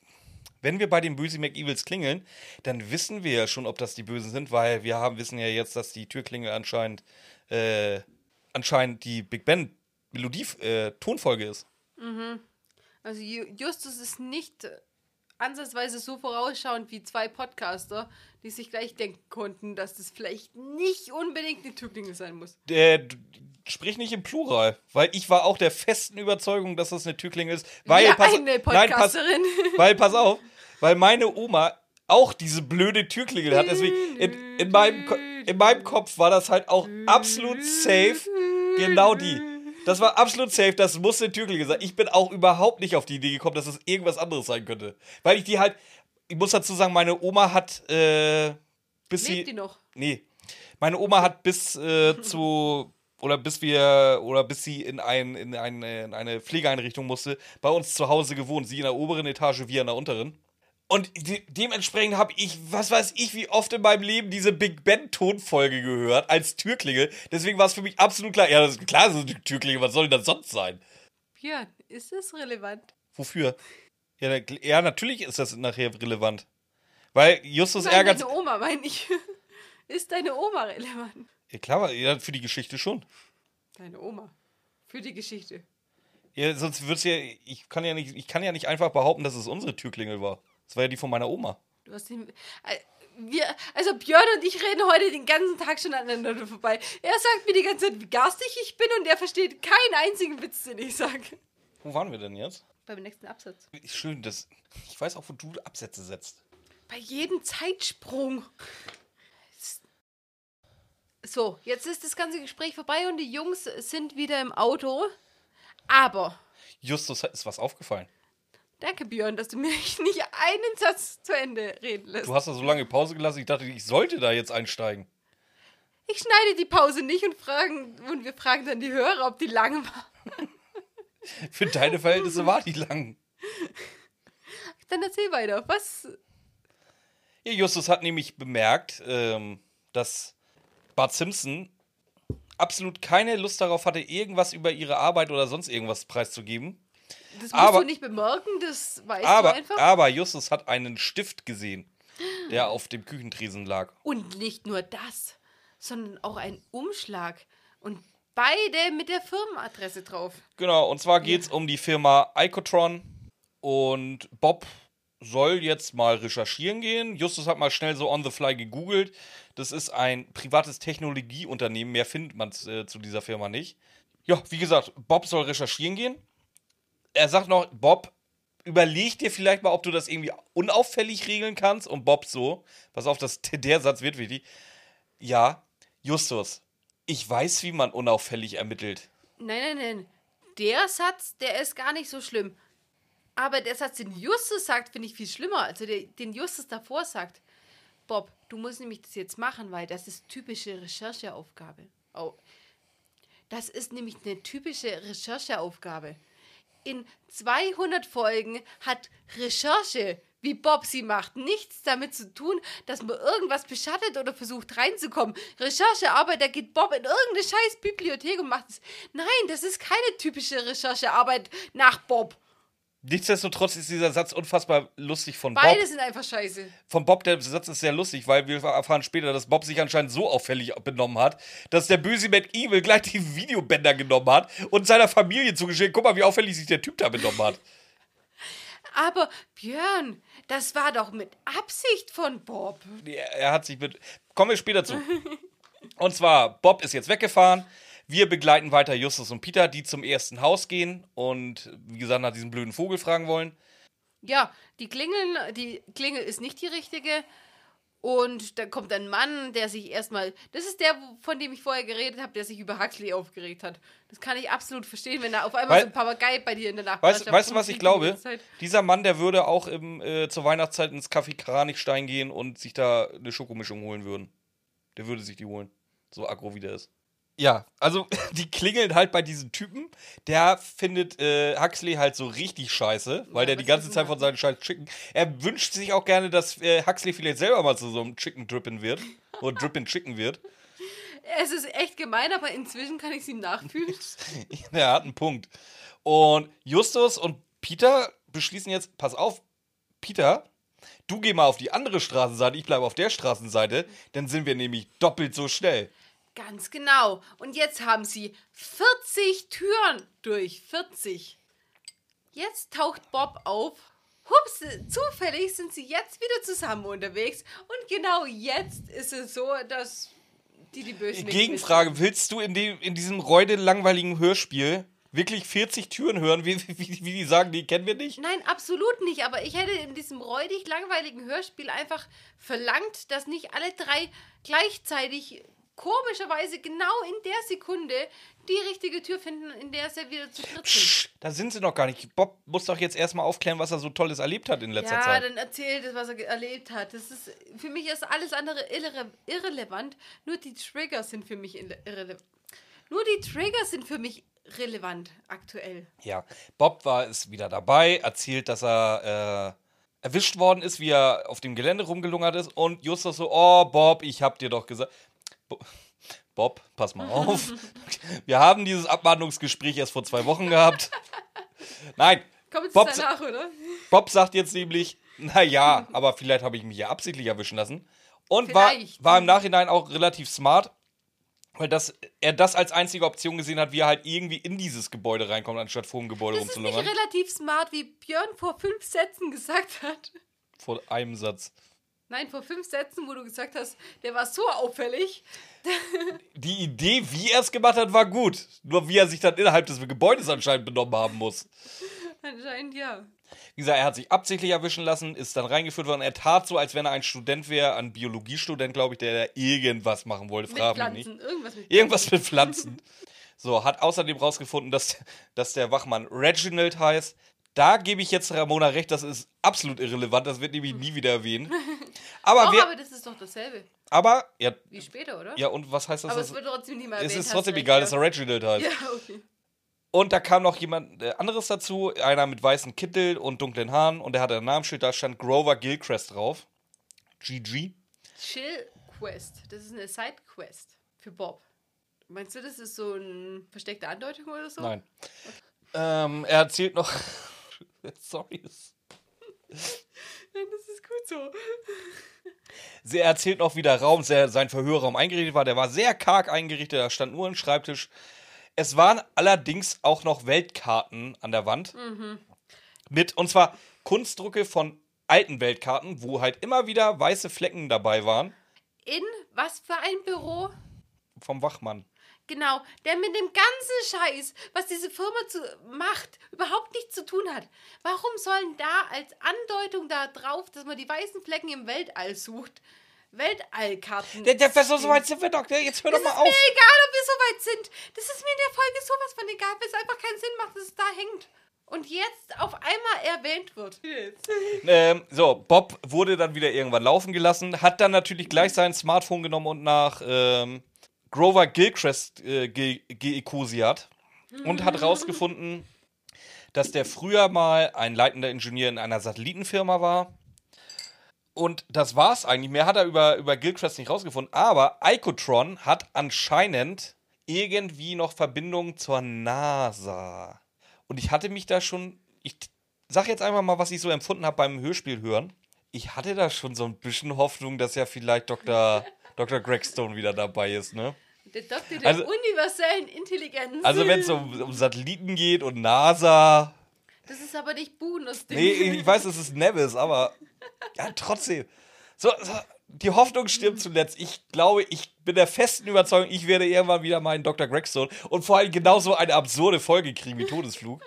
wenn wir bei den Böse McEvils klingeln, dann wissen wir ja schon, ob das die Bösen sind, weil wir haben, wissen ja jetzt, dass die Türklingel anscheinend, äh, anscheinend die Big Ben Melodie, äh, ist. Also Ju- Justus ist nicht ansatzweise so vorausschauend wie zwei Podcaster, die sich gleich denken konnten, dass das vielleicht nicht unbedingt eine Tücklinge sein muss. Äh, sprich nicht im Plural, weil ich war auch der festen Überzeugung, dass das eine Türklinge ist. Weil, Ja, pass, eine nein, pass, Podcasterin. weil, pass auf, weil meine Oma auch diese blöde Türklingel hat. Deswegen, in, in, meinem, in meinem Kopf war das halt auch absolut safe. Genau die. Das war absolut safe, das muss eine Türklingel sein. Ich bin auch überhaupt nicht auf die Idee gekommen, dass es irgendwas anderes sein könnte. Weil ich die halt, ich muss dazu sagen, meine Oma hat, äh, bis sie. Lebt die noch? Nee. Meine Oma hat bis äh, zu oder bis wir oder bis sie in, ein, in, ein, in eine Pflegeeinrichtung musste, bei uns zu Hause gewohnt. Sie in der oberen Etage, wir in der unteren. Und de dementsprechend habe ich, was weiß ich, wie oft in meinem Leben diese Big Ben-Tonfolge gehört als Türklingel. Deswegen war es für mich absolut klar. Ja, das ist klar, das ist eine Türklingel. Was soll denn das sonst sein? Björn, ist das relevant? Wofür? Ja, ja natürlich ist das nachher relevant. Weil Justus Nein, ärgert. deine Oma, meine ich. Ist deine Oma relevant? Ja, klar, ja, für die Geschichte schon. Deine Oma. Für die Geschichte. Ja, sonst wird's ja. Ich kann ja nicht, ich kann ja nicht einfach behaupten, dass es unsere Türklingel war. Das war ja die von meiner Oma. Du hast den. äh, Wir, also Björn und ich reden heute den ganzen Tag schon aneinander vorbei. Er sagt mir die ganze Zeit, wie garstig ich bin und er versteht keinen einzigen Witz, den ich sage. Wo waren wir denn jetzt? Beim nächsten Absatz. Schön, das. Ich weiß auch, wo du Absätze setzt. Bei jedem Zeitsprung. So, jetzt ist das ganze Gespräch vorbei und die Jungs sind wieder im Auto. Aber, Justus ist was aufgefallen. Danke Björn, dass du mir nicht einen Satz zu Ende reden lässt. Du hast da so lange Pause gelassen, ich dachte, ich sollte da jetzt einsteigen. Ich schneide die Pause nicht und, fragen, und wir fragen dann die Hörer, ob die lang war. Für deine Verhältnisse war die lang. Dann erzähl weiter. Was? Ja, Justus hat nämlich bemerkt, ähm, dass Bart Simpson absolut keine Lust darauf hatte, irgendwas über ihre Arbeit oder sonst irgendwas preiszugeben. Das musst Aber- du nicht bemerken, das weißt Aber, du einfach. aber Justus hat einen Stift gesehen, der auf dem Küchentresen lag. Und nicht nur das, sondern auch ein Umschlag. Und beide mit der Firmenadresse drauf. Genau, und zwar geht es um die Firma Icotron und Bob soll jetzt mal recherchieren gehen. Justus hat mal schnell so on the fly gegoogelt. Das ist ein privates Technologieunternehmen, mehr findet man äh, zu dieser Firma nicht. Ja, wie gesagt, Bob soll recherchieren gehen. Er sagt noch, Bob, überleg dir vielleicht mal, ob du das irgendwie unauffällig regeln kannst. Und Bob so, pass auf, das, der Satz wird wichtig. Ja, Justus, ich weiß, wie man unauffällig ermittelt. Nein, nein, nein. Der Satz, der ist gar nicht so schlimm. Aber der Satz, den Justus sagt, finde ich viel schlimmer. Also der, den Justus davor sagt. Bob, du musst nämlich das jetzt machen, weil das ist typische Rechercheaufgabe. Oh. Das ist nämlich eine typische Rechercheaufgabe. In 200 Folgen hat Recherche, wie Bob sie macht, nichts damit zu tun, dass man irgendwas beschattet oder versucht reinzukommen. Recherchearbeit, da geht Bob in irgendeine scheiß Bibliothek und macht es. Nein, das ist keine typische Recherchearbeit nach Bob. Nichtsdestotrotz ist dieser Satz unfassbar lustig von Bob. Beide sind einfach scheiße. Von Bob, der Satz ist sehr lustig, weil wir erfahren später, dass Bob sich anscheinend so auffällig benommen hat, dass der böse McEvil gleich die Videobänder genommen hat und seiner Familie zugeschickt. Guck mal, wie auffällig sich der Typ da benommen hat. Aber Björn, das war doch mit Absicht von Bob. Er, er hat sich mit. Kommen wir später zu. Und zwar, Bob ist jetzt weggefahren. Wir begleiten weiter Justus und Peter, die zum ersten Haus gehen und, wie gesagt, nach diesem blöden Vogel fragen wollen. Ja, die Klingeln, die Klingel ist nicht die richtige. Und dann kommt ein Mann, der sich erstmal. Das ist der, von dem ich vorher geredet habe, der sich über Huxley aufgeregt hat. Das kann ich absolut verstehen, wenn da auf einmal Weil- so ein Papagei bei dir in der Nachbarschaft weißt du, was ich die glaube? Zeit. Dieser Mann, der würde auch im, äh, zur Weihnachtszeit ins Café Karanikstein gehen und sich da eine Schokomischung holen würden. Der würde sich die holen. So aggro wie der ist. Ja, also die klingeln halt bei diesem Typen. Der findet äh, Huxley halt so richtig scheiße, weil Ja, der die ganze Zeit von seinen scheiß Chicken. Er wünscht sich auch gerne, dass äh, Huxley vielleicht selber mal zu so einem Chicken Drippin wird. Oder Drippin Chicken wird. Es ist echt gemein, aber inzwischen kann ich es ihm nachfühlen. Er hat einen Punkt. Und Justus und Peter beschließen jetzt, pass auf, Peter, du geh mal auf die andere Straßenseite, ich bleibe auf der Straßenseite, dann sind wir nämlich doppelt so schnell. Ganz genau. Und jetzt haben sie 40 Türen durch. 40. Jetzt taucht Bob auf hups, zufällig sind sie jetzt wieder zusammen unterwegs. Und genau jetzt ist es so, dass die die Bösen Gegenfrage, willst du in, dem, in diesem räude langweiligen Hörspiel wirklich 40 Türen hören, wie, wie, wie die sagen, die kennen wir nicht? Nein, absolut nicht. Aber ich hätte in diesem räudig langweiligen Hörspiel einfach verlangt, dass nicht alle drei gleichzeitig komischerweise genau in der Sekunde die richtige Tür finden, in der sie wieder zu dritt sind. Da sind sie noch gar nicht. Bob muss doch jetzt erstmal aufklären, was er so Tolles erlebt hat in letzter ja, Zeit. dann erzählt es, was er erlebt hat. Das ist, für mich ist alles andere irre, irrelevant. Nur die Trigger sind für mich irre- irrelevant. Nur die Trigger sind für mich relevant aktuell. Ja, Bob war ist wieder dabei, erzählt, dass er äh, erwischt worden ist, wie er auf dem Gelände rumgelungert ist und Justus so, oh Bob, ich hab dir doch gesagt. Bo Bob, pass mal auf. Wir haben dieses Abmahnungsgespräch erst vor zwei Wochen gehabt. Nein, Kommt Bob, danach, oder? Bob sagt jetzt nämlich, naja, aber vielleicht habe ich mich ja absichtlich erwischen lassen. Und war, Vielleicht. war im Nachhinein auch relativ smart, weil das, er das als einzige Option gesehen hat, wie er halt irgendwie in dieses Gebäude reinkommt, anstatt vor dem Gebäude Das ist nicht relativ smart, wie Björn vor fünf Sätzen gesagt hat. Vor einem Satz. Nein, vor fünf Sätzen, wo du gesagt hast, der war so auffällig. Die Idee, wie er es gemacht hat, war gut. Nur wie er sich dann innerhalb des Gebäudes anscheinend benommen haben muss. Anscheinend ja. Wie gesagt, er hat sich absichtlich erwischen lassen, ist dann reingeführt worden. Er tat so, als wenn er ein Student wäre, ein Biologiestudent, glaube ich, der da irgendwas machen wollte. Mit mich nicht. Pflanzen. Irgendwas mit Irgendwas mit Pflanzen. So, hat außerdem rausgefunden, dass, dass der Wachmann Reginald heißt. Da gebe ich jetzt Ramona recht, das ist absolut irrelevant, das wird nämlich nie wieder erwähnt. Aber Oh, wir, aber das ist doch dasselbe. aber, ja, Wie später, oder? ja, und was heißt das? aber es wird trotzdem nicht mehr es erwähnt. ist hast trotzdem recht, egal, dass er Reginald heißt. Ja, okay. Und da kam noch jemand äh, anderes dazu, einer mit weißen Kittel und dunklen Haaren und der hatte ein Namensschild, da stand Grover Gilchrist drauf. GG. Chill Quest. Das ist eine Side-Quest für Bob. Meinst du, das ist so eine versteckte Andeutung oder so? Nein. Ähm, er erzählt noch. Sorry. Nein, das ist gut so. Sie erzählt noch, wie der Raum, sehr, sein Verhörraum eingerichtet war. Der war sehr karg eingerichtet, da stand nur ein Schreibtisch. Es waren allerdings auch noch Weltkarten an der Wand. Mit, und zwar Kunstdrucke von alten Weltkarten, wo halt immer wieder weiße Flecken dabei waren. In was für ein Büro? Vom Wachmann. Genau, der mit dem ganzen Scheiß, was diese Firma zu, macht, überhaupt nichts zu tun hat. Warum sollen da als Andeutung da drauf, dass man die weißen Flecken im Weltall sucht, Weltallkarten. Der, der, so weit sind wir doch. Der, Jetzt hör doch Es mal ist auf. mir egal, ob wir so weit sind. Das ist mir in der Folge sowas von egal, weil es einfach keinen Sinn macht, dass es da hängt. Und jetzt auf einmal erwähnt wird. Ähm, so, Bob wurde dann wieder irgendwann laufen gelassen, hat dann natürlich gleich sein Smartphone genommen und nach ähm, Grover Gilchrist äh, ge und hat rausgefunden, dass der früher mal ein leitender Ingenieur in einer Satellitenfirma war. Und das war's eigentlich. Mehr hat er über, über Gilchrist nicht rausgefunden. Aber Icotron hat anscheinend irgendwie noch Verbindung zur NASA. Und ich hatte mich da schon. Ich sag jetzt einfach mal, was ich so empfunden habe beim Hörspiel hören. Ich hatte da schon so ein bisschen Hoffnung, dass ja vielleicht Dr. Dr. Greg Stone wieder dabei ist, ne? Der Doktor der Also- universellen Intelligenz. Also, wenn es um, um Satelliten geht und NASA. Das ist aber nicht Ding. Nee, ich weiß, es ist Nevis, aber ja, trotzdem. So, so, die Hoffnung stirbt zuletzt. Ich glaube, ich bin der festen Überzeugung, ich werde irgendwann wieder meinen Dr. Gregstone und vor allem genauso eine absurde Folge kriegen wie Todesflug.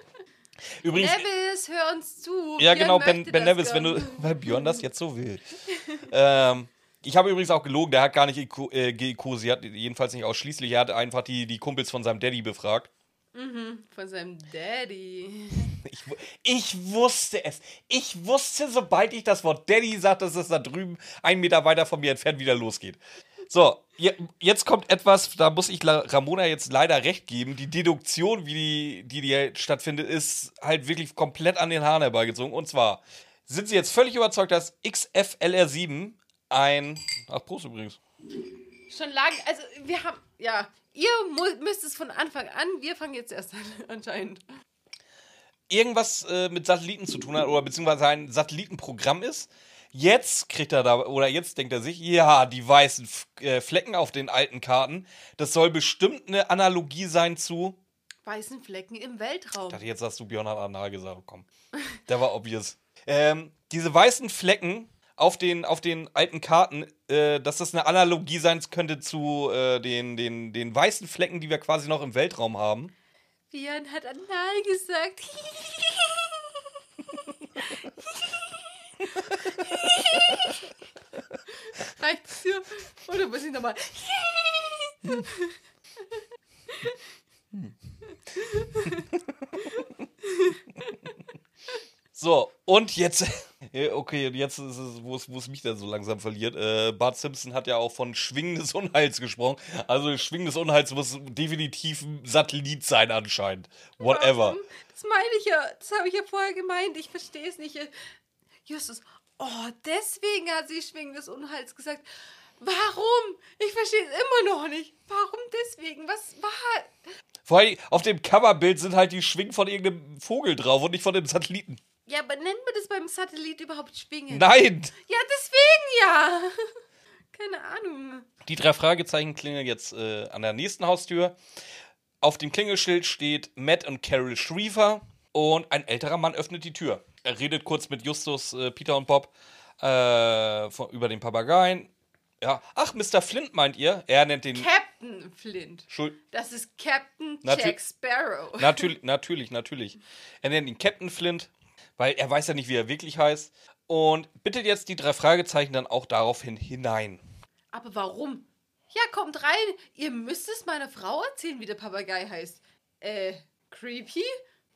Übrigens, Nevis, hör uns zu. ja Björn genau, Ben, ben Nevis, wenn du, weil Björn das jetzt so will. ähm, ich habe übrigens auch gelogen, der hat gar nicht Iko- äh, geikosiert, jedenfalls nicht ausschließlich. Er hat einfach die, die Kumpels von seinem Daddy befragt. Von seinem Daddy. Ich, ich wusste es. Ich wusste, sobald ich das Wort Daddy sagte, dass es da drüben einen Meter weiter von mir entfernt wieder losgeht. So, je, jetzt kommt etwas, da muss ich Ramona jetzt leider recht geben. Die Deduktion, wie die, die, die stattfindet, ist halt wirklich komplett an den Haaren herbeigezogen. Und zwar sind sie jetzt völlig überzeugt, dass XFLR7 ein. Ach, Prost übrigens. Schon lange, also wir haben, ja, ihr müsst es von Anfang an, wir fangen jetzt erst an, anscheinend. irgendwas äh, mit Satelliten zu tun hat oder beziehungsweise ein Satellitenprogramm ist. Jetzt kriegt er da, oder jetzt denkt er sich, ja, die weißen F äh, Flecken auf den alten Karten, das soll bestimmt eine Analogie sein zu. Weißen Flecken im Weltraum. Ich dachte, jetzt hast du Björn hat Anal gesagt, komm. Der war obvious. Ähm, diese weißen Flecken auf den, auf den alten Karten, äh, dass das eine Analogie sein könnte zu äh, den, den, den weißen Flecken, die wir quasi noch im Weltraum haben. Björn hat Anal gesagt. Reicht's dir? Oder muss ich nochmal? So, und jetzt, okay, jetzt ist es, wo es, wo es mich dann so langsam verliert. Äh, Bart Simpson hat ja auch von Schwingen des Unheils gesprochen. Also Schwingen des Unheils muss definitiv ein Satellit sein anscheinend. Whatever. Das meine ich ja. Das habe ich ja vorher gemeint. Ich verstehe es nicht. Justus, oh, deswegen hat sie Schwingen des Unheils gesagt. Warum? Ich verstehe es immer noch nicht. Warum deswegen? Was war? Vor allem auf dem Coverbild sind halt die Schwingen von irgendeinem Vogel drauf und nicht von dem Satelliten. Ja, aber nennt man das beim Satellit überhaupt Schwingen? Nein! Ja, deswegen ja. Keine Ahnung. Die drei Fragezeichen klingeln jetzt äh, an der nächsten Haustür. Auf dem Klingelschild steht Matt und Carol Schriever und ein älterer Mann öffnet die Tür. Er redet kurz mit Justus, äh, Peter und Bob äh, von, über den Papageien. Ja, ach, Mr. Flint meint ihr? Er nennt den. Captain Flint. Schuld Das ist Captain Natü- Jack Sparrow. natürlich, natürlich, natürlich. Er nennt ihn Captain Flint, weil er weiß ja nicht, wie er wirklich heißt. Und bittet jetzt die drei Fragezeichen dann auch daraufhin hinein. Aber warum? Ja, kommt rein. Ihr müsst es meiner Frau erzählen, wie der Papagei heißt. Äh, creepy?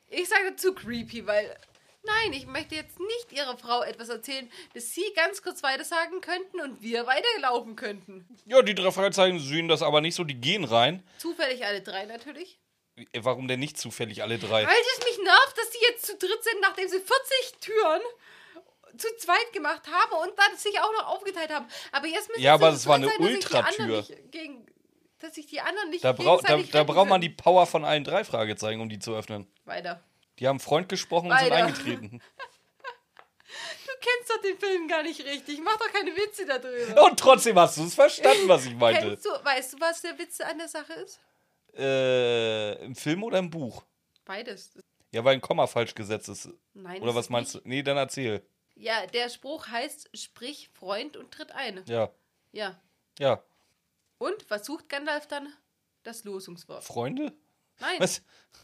Ich sage dazu creepy, weil. Nein, ich möchte jetzt nicht ihrer Frau etwas erzählen, das sie ganz kurz weitersagen könnten und wir weiterlaufen könnten. Ja, die drei Fragezeichen sehen das aber nicht so, die gehen rein. Zufällig alle drei natürlich. Äh, Warum denn nicht zufällig alle drei? Weil es mich nervt, dass sie jetzt zu dritt sind, nachdem sie 40 Türen zu zweit gemacht haben und dann sich auch noch aufgeteilt haben. Aber jetzt müssen Ja, sie aber es war eine sein, Ultratür. nicht Gegen, dass sich die anderen nicht Da, brau da, da braucht man die. Power von allen drei Fragezeichen, um die zu öffnen. Weiter. Die haben Freund gesprochen und sind Weiter. eingetreten. Du kennst doch den Film gar nicht richtig. Mach doch keine Witze darüber. Und trotzdem hast du es verstanden, was ich meinte. Du, weißt du, was der Witz an der Sache ist? Äh, Im Film oder im Buch? Beides. Ja, weil ein Komma falsch gesetzt ist. Nein. Oder was meinst nicht. du? Nee, dann erzähl. Ja, der Spruch heißt, sprich Freund und tritt ein. Ja. Ja. Ja. Und was sucht Gandalf dann? Das Losungswort. Freunde? Nein, Was?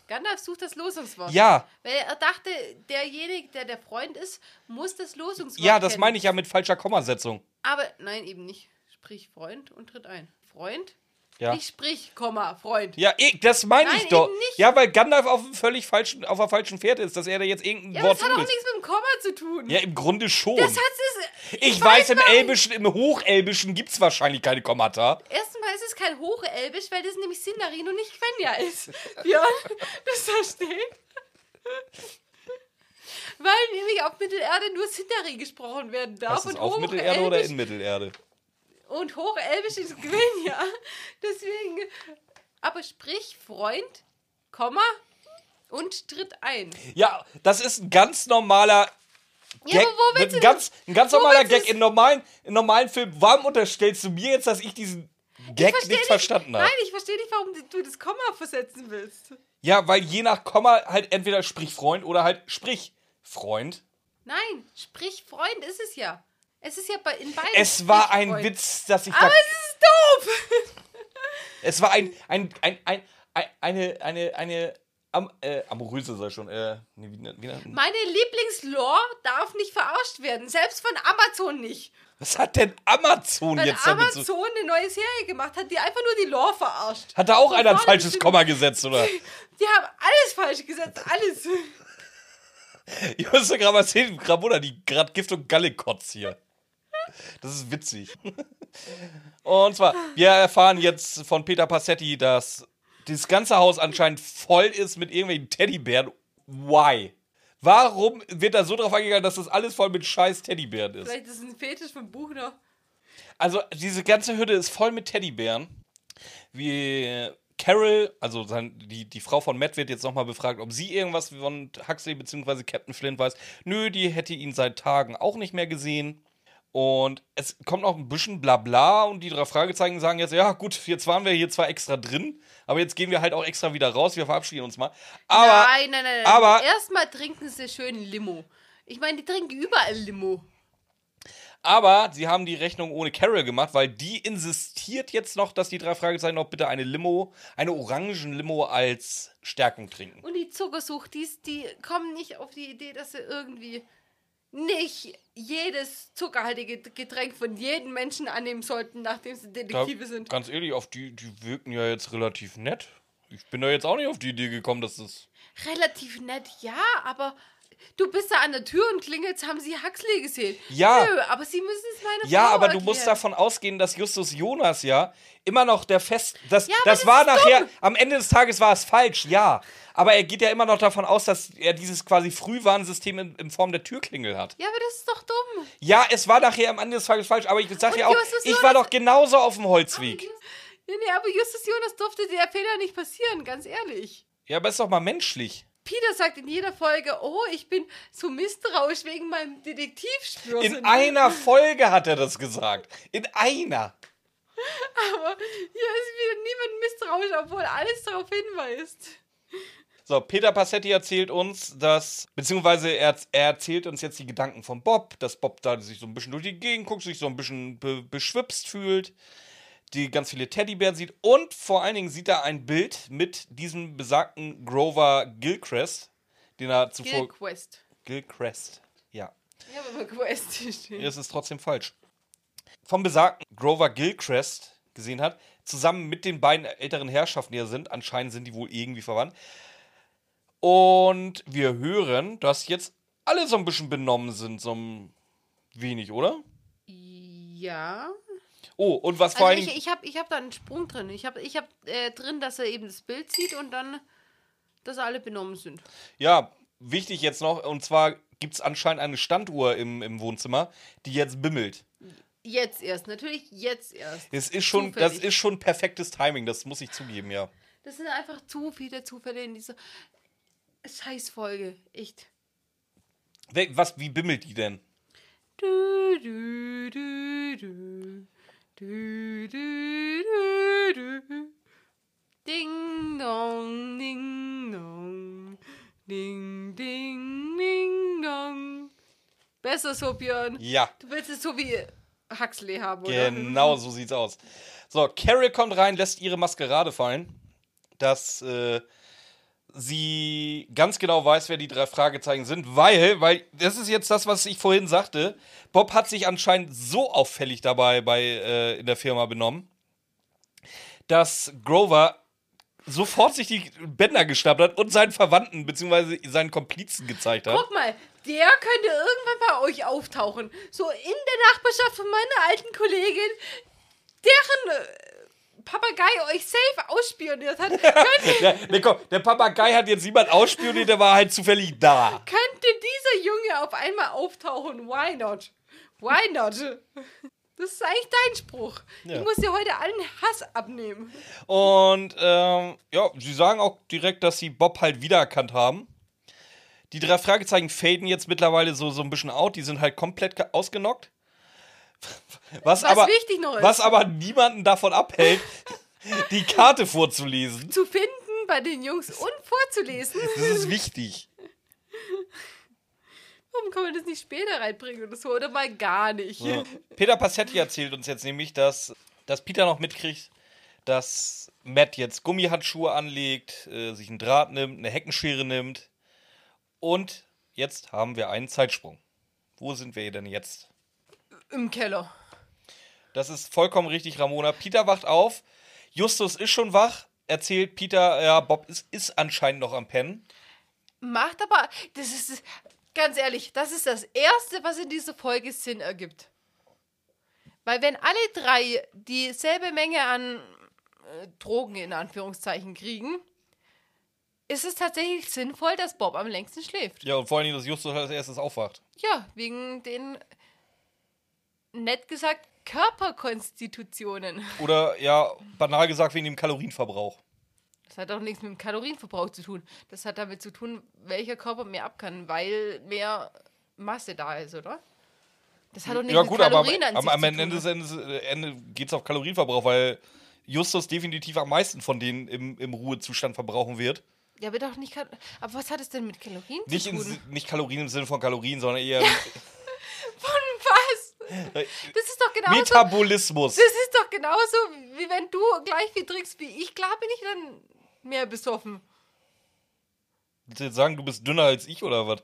Gandalf sucht das Losungswort. Ja. Weil er dachte, derjenige, der der Freund ist, muss das Losungswort Ja, das kennen. meine ich ja mit falscher Kommasetzung. Aber nein, eben nicht. Sprich Freund und tritt ein. Freund? Ja. Nicht sprich, Komma, Freund. Ja, eh, das meine ich doch. eben nicht. Ja, weil Gandalf auf dem völlig falschen, auf der falschen Pferd ist, dass er da jetzt irgendein Ja, Wort das hat auch nichts mit dem Komma zu tun. Ja, im Grunde schon. Das hat es. ich, weiß, im Elbischen, im Hochelbischen gibt es wahrscheinlich keine Kommata. Erstens mal ist es kein Hochelbisch, weil das nämlich Sindarin und nicht Quenya ist. Björn, das versteht. Weil nämlich auf Mittelerde nur Sindari gesprochen werden darf. Das ist und auf Mittelerde oder in Mittelerde? Und Hochelbisch ist Quenya. Deswegen. Aber sprich Freund, Komma und tritt ein. Ja, das ist ein ganz normaler Ja, Gag. aber wo willst ein, du ganz, ein ganz normaler Gag. In normalen, in normalen Filmen. Warum unterstellst du mir jetzt, dass ich diesen Gag versteh nicht verstanden habe? Nein, ich verstehe nicht, warum du das Komma versetzen willst. Ja, weil je nach Komma halt entweder sprich Freund oder halt sprich Freund. Nein, sprich Freund ist es ja. Es ist ja bei, in beiden. Es war ein Freund. Witz, dass ich Aber da. es ist doof. Es war ein, ein, ein, ein, ein eine, eine, eine, am, äh, amoröse sei schon, äh, nee, wie, wie, wie, Meine Lieblingslore darf nicht verarscht werden. Selbst von Amazon nicht. Was hat denn Amazon Weil jetzt damit zu Amazon eine neue Serie gemacht hat, die einfach nur die Lore verarscht. Hat da auch Von einer ein falsches Komma gesetzt, oder? Die haben alles falsch gesetzt. Alles. Ich muss dir gerade mal sehen, Ramona, die gerade Gift und Galle kotzt hier. Das ist witzig. Und zwar, wir erfahren jetzt von Peter Passetti, dass das ganze Haus anscheinend voll ist mit irgendwelchen Teddybären. Why? Warum wird da so drauf eingegangen, dass das alles voll mit scheiß Teddybären ist? Vielleicht ist es ein Fetisch vom Buchner. Also, diese ganze Hütte ist voll mit Teddybären. Wie Carol, also die, die Frau von Matt wird jetzt nochmal befragt, ob sie irgendwas von Huxley bzw. Captain Flint weiß. Nö, die hätte ihn seit Tagen auch nicht mehr gesehen. Und es kommt noch ein bisschen Blabla und die drei Fragezeichen sagen jetzt, ja gut, jetzt waren wir hier zwar extra drin, aber jetzt gehen wir halt auch extra wieder raus, wir verabschieden uns mal. Aber nein, nein, nein. nein. aber- Erstmal trinken sie schön Limo. Ich meine, die trinken überall Limo. Aber sie haben die Rechnung ohne Carol gemacht, weil die insistiert jetzt noch, dass die drei Fragezeichen noch bitte eine Limo, eine Orangen-Limo als Stärkung trinken. Und die Zuckersuchtis, die kommen nicht auf die Idee, dass sie irgendwie nicht jedes zuckerhaltige Getränk von jedem Menschen annehmen sollten, nachdem sie Detektive Da, sind. Ganz ehrlich, auf die, die wirken ja jetzt relativ nett. Ich bin da jetzt auch nicht auf die Idee gekommen, dass das. Relativ nett, ja, aber du bist da an der Tür und klingelst, haben sie Huxley gesehen. Ja. Nö, aber sie müssen es meiner Ja, Frau aber du erklären. musst davon ausgehen, dass Justus Jonas ja immer noch der Fest. Das, Ja, das das war nachher, dumm. am Ende des Tages war es falsch, ja. Aber er geht ja immer noch davon aus, dass er dieses quasi Frühwarnsystem in, in Form der Türklingel hat. Ja, aber das ist doch dumm. Ja, es war nachher am Ende des Tages falsch, aber ich sag ja auch, Justus ich war Jonas- doch genauso auf dem Holzweg. Ja, nee, aber Justus Jonas durfte der Fehler nicht passieren, ganz ehrlich. Ja, aber ist doch mal menschlich. Peter sagt in jeder Folge, oh, ich bin so misstrauisch wegen meinem Detektivspürsinn. In einer Folge hat er das gesagt. In einer. Aber hier ist wieder niemand misstrauisch, obwohl alles darauf hinweist. So, Peter Passetti erzählt uns, dass, beziehungsweise er, er erzählt uns jetzt die Gedanken von Bob, dass Bob da sich so ein bisschen durch die Gegend guckt, sich so ein bisschen be beschwipst fühlt, die ganz viele Teddybären sieht und vor allen Dingen sieht er ein Bild mit diesem besagten Grover Gilchrist, den er zuvor. Gilquest. Gilchrist, ja. Habe immer Quest stehen. Es ist trotzdem falsch. Vom besagten Grover Gilchrist gesehen hat, zusammen mit den beiden älteren Herrschaften, die er sind. Anscheinend sind die wohl irgendwie verwandt. Und wir hören, dass jetzt alle so ein bisschen benommen sind, so ein wenig, oder? Ja. Oh, und was vor Also allen ich, ich habe ich hab da einen Sprung drin. Ich habe ich hab, äh, drin, dass er eben das Bild sieht und dann, dass alle benommen sind. Ja, wichtig jetzt noch, und zwar gibt es anscheinend eine Standuhr im, im Wohnzimmer, die jetzt bimmelt. Jetzt erst, natürlich jetzt erst. Das ist schon, das ist schon perfektes Timing, das muss ich zugeben, ja. Das sind einfach zu viele Zufälle in dieser Scheißfolge. Echt. Was, wie bimmelt die denn? Du, du, du, du. Du, du, du, du. Ding dong, ding dong. Ding, ding, ding dong. Besser so, Björn. Ja. Du willst es so wie Huxley haben, oder? Genau, so sieht's aus. So, Carol kommt rein, lässt ihre Maskerade fallen, dass äh, sie ganz genau weiß, wer die drei Fragezeichen sind, weil, weil, das ist jetzt das, was ich vorhin sagte, Bob hat sich anscheinend so auffällig dabei bei, äh, in der Firma benommen, dass Grover sofort sich die Bänder geschnappt hat und seinen Verwandten bzw. seinen Komplizen gezeigt hat. Guck mal, der könnte irgendwann bei euch auftauchen. So in der Nachbarschaft von meiner alten Kollegin, deren äh, Papagei euch safe ausspioniert hat. Der, der, komm, der Papagei hat jetzt niemand ausspioniert, der war halt zufällig da. könnte dieser Junge auf einmal auftauchen. Why not? Why not? Das ist eigentlich dein Spruch. Ja. Ich muss dir heute allen Hass abnehmen. Und ähm, ja, sie sagen auch direkt, dass sie Bob halt wiedererkannt haben. Die drei Fragezeichen faden jetzt mittlerweile so, so ein bisschen out. Die sind halt komplett ge- ausgenockt. Was, Was aber, was aber niemanden davon abhält, die Karte vorzulesen. Zu finden bei den Jungs und vorzulesen. Das ist wichtig. Warum kann man das nicht später reinbringen oder so? Oder mal gar nicht. Ja. Peter Passetti erzählt uns jetzt nämlich, dass, dass Peter noch mitkriegt, dass Matt jetzt Gummihandschuhe anlegt, äh, sich einen Draht nimmt, eine Heckenschere nimmt. Und jetzt haben wir einen Zeitsprung. Wo sind wir denn jetzt? Im Keller. Das ist vollkommen richtig, Ramona. Peter wacht auf. Justus ist schon wach. Erzählt Peter, ja, Bob ist, ist anscheinend noch am Pennen. Macht aber, das ist, ganz ehrlich, das ist das Erste, was in dieser Folge Sinn ergibt. Weil wenn alle drei dieselbe Menge an äh, Drogen in Anführungszeichen kriegen, ist es tatsächlich sinnvoll, dass Bob am längsten schläft. Ja, und vor allem, dass Justus als erstes aufwacht. Ja, wegen den, nett gesagt, Körperkonstitutionen. Oder, ja, banal gesagt, wegen dem Kalorienverbrauch. Das hat auch nichts mit dem Kalorienverbrauch zu tun. Das hat damit zu tun, welcher Körper mehr ab kann, weil mehr Masse da ist, oder? Das hat doch nichts Ja, mit gut, aber, Kalorien an aber sich am zu Ende tun. äh, Ende geht es auf Kalorienverbrauch, weil Justus definitiv am meisten von denen im, im Ruhezustand verbrauchen wird. Ja, aber doch nicht. Aber was hat es denn mit Kalorien Nicht, zu in, tun? nicht Kalorien im Sinne von Kalorien, sondern eher Von was? Das ist doch genauso. Metabolismus. Das ist doch genauso, wie wenn du gleich viel trinkst wie ich. Klar bin ich dann mehr besoffen. Willst du jetzt sagen, du bist dünner als ich oder was?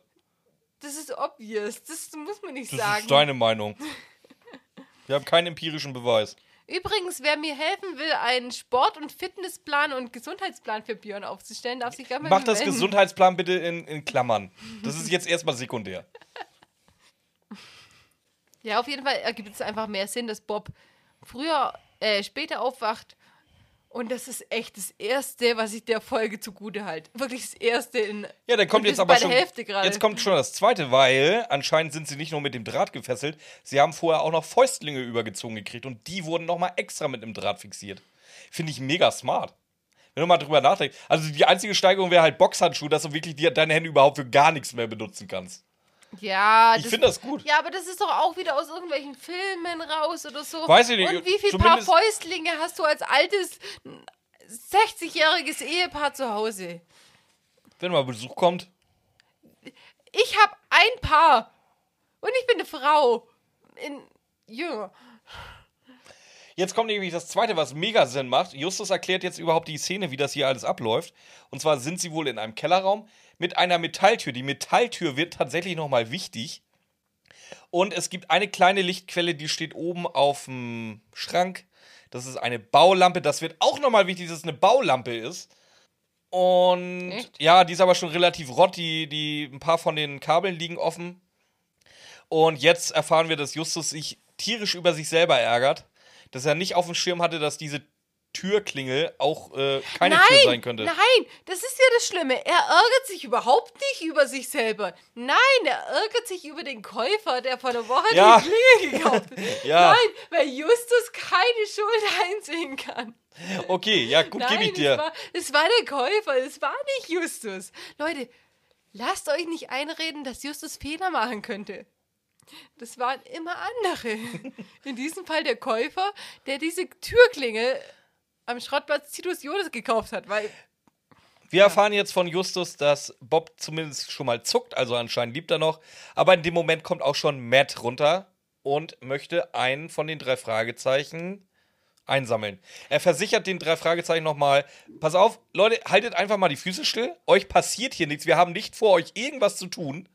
Das ist obvious. Das muss man nicht Das sagen. ist deine Meinung. Wir haben keinen empirischen Beweis. Übrigens, wer mir helfen will, einen Sport- und Fitnessplan und Gesundheitsplan für Björn aufzustellen, darf sich gerne mal Mach das melden. Gesundheitsplan bitte in, in Klammern. Das ist jetzt erstmal sekundär. Ja, auf jeden Fall ergibt es einfach mehr Sinn, dass Bob früher, äh, später aufwacht. Und das ist echt das Erste, was ich der Folge zugute halte. Wirklich das Erste in. Ja, dann kommt jetzt aber schon. Hälfte. Jetzt kommt schon das zweite, weil anscheinend sind sie nicht nur mit dem Draht gefesselt, sie haben vorher auch noch Fäustlinge übergezogen gekriegt und die wurden nochmal extra mit dem Draht fixiert. Finde ich mega smart. Wenn du mal drüber nachdenkst. Also die einzige Steigerung wäre halt Boxhandschuh, dass du wirklich die, deine Hände überhaupt für gar nichts mehr benutzen kannst. Ja, Ich finde das gut. Ja, aber das ist doch auch wieder aus irgendwelchen Filmen raus oder so. Weiß ich nicht, Und wie viel Paar Fäustlinge hast du als altes 60-jähriges Ehepaar zu Hause? Wenn mal Besuch kommt. Ich habe ein Paar. Und ich bin eine Frau. In jünger. Jetzt kommt nämlich das zweite, was mega Sinn macht. Justus erklärt jetzt überhaupt die Szene, wie das hier alles abläuft. Und zwar sind sie wohl in einem Kellerraum mit einer Metalltür. Die Metalltür wird tatsächlich nochmal wichtig. Und es gibt eine kleine Lichtquelle, die steht oben auf dem Schrank. Das ist eine Baulampe. Das wird auch nochmal wichtig, dass es eine Baulampe ist. Und Echt? ja, die ist aber schon relativ rott. Die, die, ein paar von den Kabeln liegen offen. Und jetzt erfahren wir, dass Justus sich tierisch über sich selber ärgert. Dass er nicht auf dem Schirm hatte, dass diese Türklingel auch äh, keine nein, Tür sein könnte. Nein, das ist ja das Schlimme. Er ärgert sich überhaupt nicht über sich selber. Nein, er ärgert sich über den Käufer, der vor einer Woche Ja. die Klingel gekauft hat. Ja. Nein, weil Justus keine Schuld einsehen kann. Okay, ja, gut, gebe ich dir. Es war, es war der Käufer, es war nicht Justus. Leute, lasst euch nicht einreden, dass Justus Fehler machen könnte. Das waren immer andere. In diesem Fall der Käufer, der diese Türklingel am Schrottplatz Titus Jodes gekauft hat, weil Wir erfahren jetzt von Justus, dass Bob zumindest schon mal zuckt, also anscheinend liebt er noch. Aber in dem Moment kommt auch schon Matt runter und möchte einen von den drei Fragezeichen einsammeln. Er versichert den drei Fragezeichen nochmal: Pass auf, Leute, haltet einfach mal die Füße still. Euch passiert hier nichts. Wir haben nicht vor, euch irgendwas zu tun.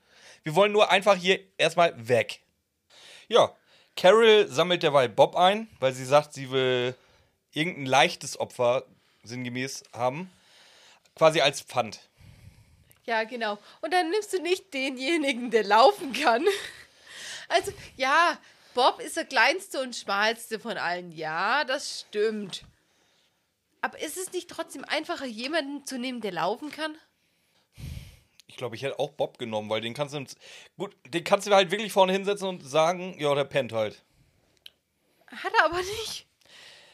Wir wollen nur einfach hier erstmal weg. Ja, Carol sammelt derweil Bob ein, weil sie sagt, sie will irgendein leichtes Opfer sinngemäß haben. Quasi als Pfand. Ja, genau. Und dann nimmst du nicht denjenigen, der laufen kann. Also, ja, Bob ist der kleinste und schmalste von allen. Ja, das stimmt. Aber ist es nicht trotzdem einfacher, jemanden zu nehmen, der laufen kann? Ich glaube, ich hätte auch Bob genommen, weil den kannst du. Gut, den kannst du halt wirklich vorne hinsetzen und sagen, ja, der pennt halt. Hat er aber nicht.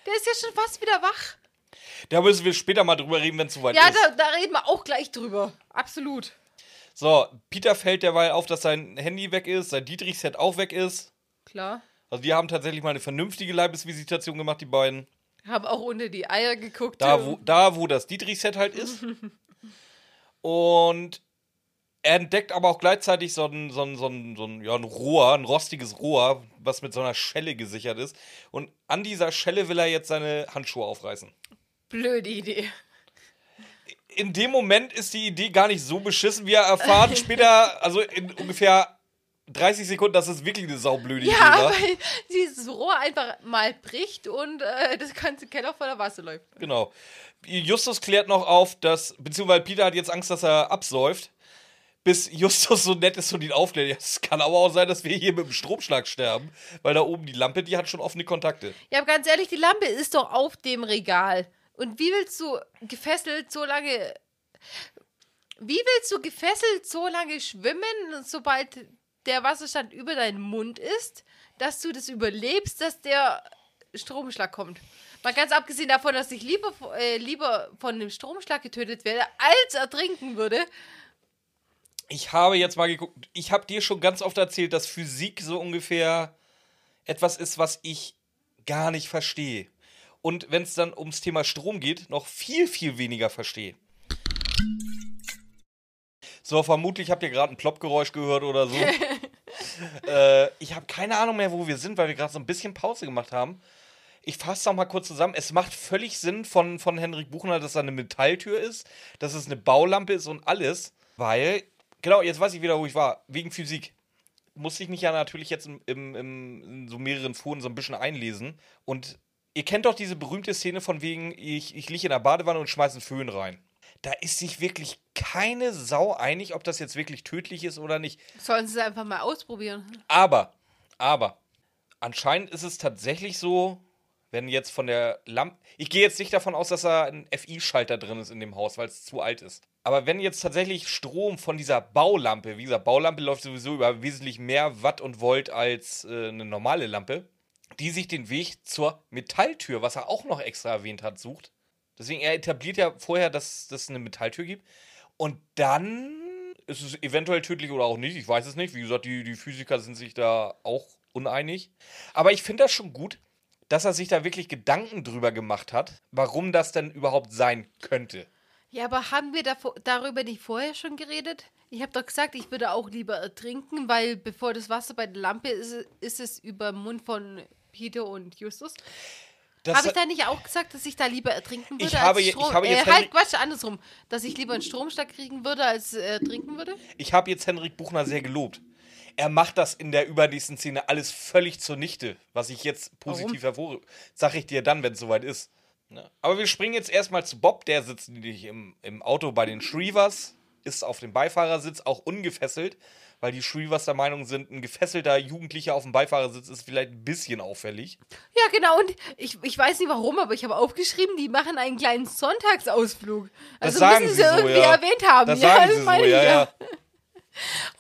Der ist ja schon fast wieder wach. Da müssen wir später mal drüber reden, wenn es soweit Ja, ist. da, da reden wir auch gleich drüber. Absolut. So, Peter fällt derweil auf, dass sein Handy weg ist, sein Dietrichs-Set auch weg ist. Klar. Also, die haben tatsächlich mal eine vernünftige Leibesvisitation gemacht, die beiden. Haben auch unter die Eier geguckt. Da, wo, da, wo das Dietrich-Set halt ist. Und er entdeckt aber auch gleichzeitig so ein, so ein, so ein, so ein, ja, ein Rohr, ein rostiges Rohr, was mit so einer Schelle gesichert ist. Und an dieser Schelle will er jetzt seine Handschuhe aufreißen. Blöde Idee. In dem Moment ist die Idee gar nicht so beschissen. Wir erfahren später, also in ungefähr 30 Sekunden, dass es wirklich eine saublöde Idee Ja, war. weil dieses Rohr einfach mal bricht und äh, das ganze Keller voller Wasser läuft. Genau. Justus klärt noch auf, dass, beziehungsweise Peter hat jetzt Angst, dass er absäuft, bis Justus so nett ist und ihn aufklärt. Ja, Es kann aber auch sein, dass wir hier mit dem Stromschlag sterben, weil da oben die Lampe, die hat schon offene Kontakte. Ja, aber ganz ehrlich, die Lampe ist doch auf dem Regal. Und wie willst du gefesselt so lange. Wie willst du gefesselt so lange schwimmen, sobald der Wasserstand über deinen Mund ist, dass du das überlebst, dass der Stromschlag kommt? Mal ganz abgesehen davon, dass ich lieber, äh, lieber von einem Stromschlag getötet werde, als ertrinken würde. Ich habe jetzt mal geguckt, ich habe dir schon ganz oft erzählt, dass Physik so ungefähr etwas ist, was ich gar nicht verstehe. Und wenn es dann ums Thema Strom geht, noch viel, viel weniger verstehe. So, vermutlich habt ihr gerade ein Ploppgeräusch gehört oder so. äh, ich habe keine Ahnung mehr, wo wir sind, weil wir gerade so ein bisschen Pause gemacht haben. Ich fasse noch mal kurz zusammen. Es macht völlig Sinn von, von Henrik Buchner, dass da eine Metalltür ist, dass es eine Baulampe ist und alles. Weil, genau, jetzt weiß ich wieder, wo ich war. Wegen Physik musste ich mich ja natürlich jetzt im, im, in so mehreren Foren so ein bisschen einlesen. Und ihr kennt doch diese berühmte Szene von wegen, ich, ich liege in der Badewanne und schmeiße einen Föhn rein. Da ist sich wirklich keine Sau einig, ob das jetzt wirklich tödlich ist oder nicht. Sollen sie es einfach mal ausprobieren? Aber, aber, anscheinend ist es tatsächlich so, wenn jetzt von der Lampe. Ich gehe jetzt nicht davon aus, dass da ein FI-Schalter drin ist in dem Haus, weil es zu alt ist. Aber wenn jetzt tatsächlich Strom von dieser Baulampe, wie gesagt, Baulampe läuft sowieso über wesentlich mehr Watt und Volt als äh, eine normale Lampe, die sich den Weg zur Metalltür, was er auch noch extra erwähnt hat, sucht. Deswegen, er etabliert ja vorher, dass es eine Metalltür gibt. Und dann ist es eventuell tödlich oder auch nicht. Ich weiß es nicht. Wie gesagt, die, die Physiker sind sich da auch uneinig. Aber ich finde das schon gut, dass er sich da wirklich Gedanken drüber gemacht hat, warum das denn überhaupt sein könnte. Ja, aber haben wir davor, darüber nicht vorher schon geredet? Ich habe doch gesagt, ich würde auch lieber ertrinken, weil bevor das Wasser bei der Lampe ist, ist es über den Mund von Peter und Justus. Habe ich da nicht auch gesagt, dass ich da lieber ertrinken würde Ich habe als je- Strom? ich habe jetzt äh, halt Quatsch, andersrum. Dass ich lieber einen Stromschlag kriegen würde, als äh, ertrinken würde? ich habe jetzt Henrik Buchner sehr gelobt. Er macht das in der übernächsten Szene alles völlig zunichte, was ich jetzt positiv hervorhebe. Sag ich dir dann, wenn es soweit ist. Ne? Aber wir springen jetzt erstmal zu Bob, der sitzt nämlich im, im Auto bei den Shrevers, ist auf dem Beifahrersitz auch ungefesselt, weil die Shrevers der Meinung sind, ein gefesselter Jugendlicher auf dem Beifahrersitz ist vielleicht ein bisschen auffällig. Ja, genau. Und ich, ich weiß nicht warum, aber ich habe aufgeschrieben, die machen einen kleinen Sonntagsausflug. Also sagen müssen sie sie so, irgendwie ja. erwähnt haben. Das ja, sagen das sie so, ja, ich, ja.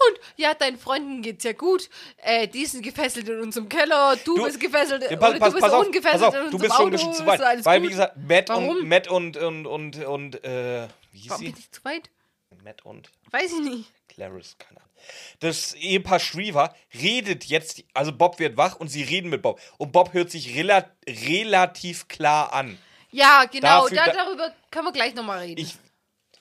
Und ja, deinen Freunden geht's ja gut. Äh, die sind gefesselt in unserem Keller, du, Du- bist gefesselt Ja, oder pass, du pass, bist pass auf, ungefesselt pass auf, in du unserem bist schon ein Auto, bisschen zu weit. Weil, gut. wie gesagt, Matt und, Warum? Matt und, und, und, und, äh, wie hieß Warum sie? bin ich zu weit? Matt und Weiß ich nicht. Clarice, keine Ahnung. Das Ehepaar Shriver redet jetzt, also Bob wird wach und sie reden mit Bob. Und Bob hört sich rela relativ klar an. Ja, genau, Dafür- da, da- darüber können wir gleich nochmal reden. Ich,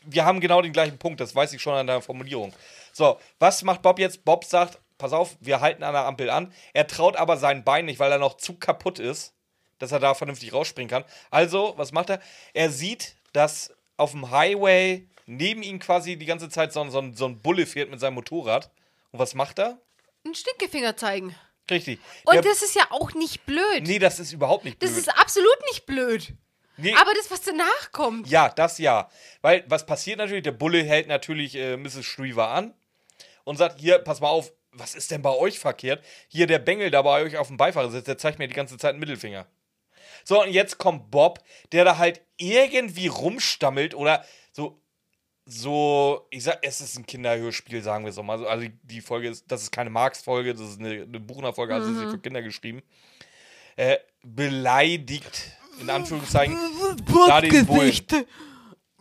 wir haben genau den gleichen Punkt, das weiß ich schon an der Formulierung. So, was macht Bob jetzt? Bob sagt, pass auf, wir halten an der Ampel an. Er traut aber sein Bein nicht, weil er noch zu kaputt ist, dass er da vernünftig rausspringen kann. Also, was macht er? Er sieht, dass auf dem Highway neben ihm quasi die ganze Zeit so, ein- so, so ein Bulle fährt mit seinem Motorrad. Und was macht er? Einen Stinkefinger zeigen. Richtig. Und Der- das ist ja auch nicht blöd. nee, das ist überhaupt nicht blöd. das ist absolut nicht blöd. nee, Aber das, was danach kommt. Ja, das ja. Weil was passiert natürlich? Der Bulle hält natürlich äh, Mrs. Shriver an und sagt: Hier, pass mal auf, was ist denn bei euch verkehrt? Hier der Bengel da bei euch auf dem Beifahrersitz, der zeigt mir die ganze Zeit einen Mittelfinger. So, und jetzt kommt Bob, der da halt irgendwie rumstammelt oder so. So, ich sag, es ist ein Kinderhörspiel, sagen wir es doch mal. Also die Folge ist, das ist keine Marx-Folge, das ist eine, eine Buchner-Folge, also ist sie für Kinder geschrieben. Äh, beleidigt, in Anführungszeichen, da den Bullen.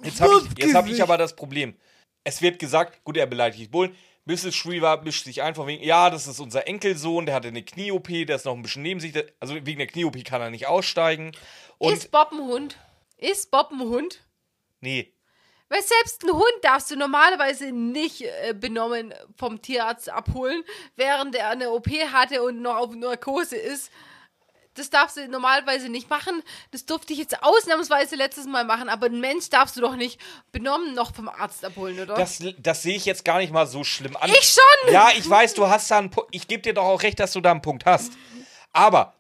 Jetzt habe ich, jetzt hab ich aber das Problem. Es wird gesagt, gut, er beleidigt Bullen. Mrs. Shriver mischt sich ein von wegen, ja, das ist unser Enkelsohn, der hatte eine Knie-OP, der ist noch ein bisschen neben sich. der- Also wegen der Knie-OP kann er nicht aussteigen. Und ist Bob ein Hund? Ist Bob ein Hund? nee, Weil selbst einen Hund darfst du normalerweise nicht äh, benommen vom Tierarzt abholen, während er eine OP hatte und noch auf Narkose ist. Das darfst du normalerweise nicht machen. Das durfte ich jetzt ausnahmsweise letztes Mal machen, aber einen Mensch darfst du doch nicht benommen noch vom Arzt abholen, oder? das, das sehe ich jetzt gar nicht mal so schlimm an. ich schon! Ja, ich weiß, du hast da einen Punkt. Ich gebe dir doch auch recht, dass du da einen Punkt hast. Aber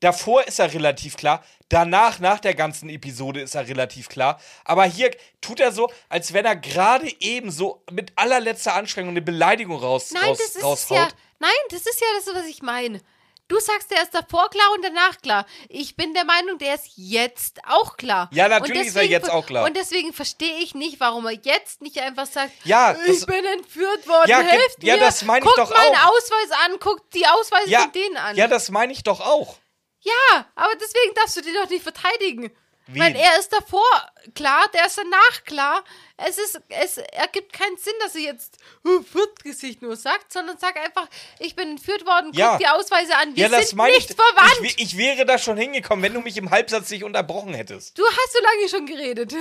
davor ist er relativ klar. Danach, nach der ganzen Episode, ist er relativ klar. Aber hier tut er so, als wenn er gerade eben so mit allerletzter Anstrengung eine Beleidigung raus, Nein, raus, das ist raushaut. ja. Nein, das ist ja das, was ich meine. Du sagst, der ist davor klar und danach klar. Ich bin der Meinung, der ist jetzt auch klar. Ja, natürlich Und ist er jetzt auch klar. Und deswegen verstehe ich nicht, warum er jetzt nicht einfach sagt, Ja, ich bin entführt worden, Ja, helft ja, mir. das meine ich guckt doch meinen auch. Ausweis an, guckt die Ausweise Ja, von denen an. ja, das meine ich doch auch. Ja, aber deswegen darfst du den doch nicht verteidigen. Wen? Weil er ist davor klar, der ist danach klar. Es ist, es ergibt keinen Sinn, dass er jetzt uh, Gesicht nur sagt, sondern sag einfach, ich bin entführt worden, guck Ja. die Ausweise an, wir ja, das sind nicht ich. verwandt. Ich, ich wäre da schon hingekommen, wenn du mich im Halbsatz nicht unterbrochen hättest. du hast so lange schon geredet.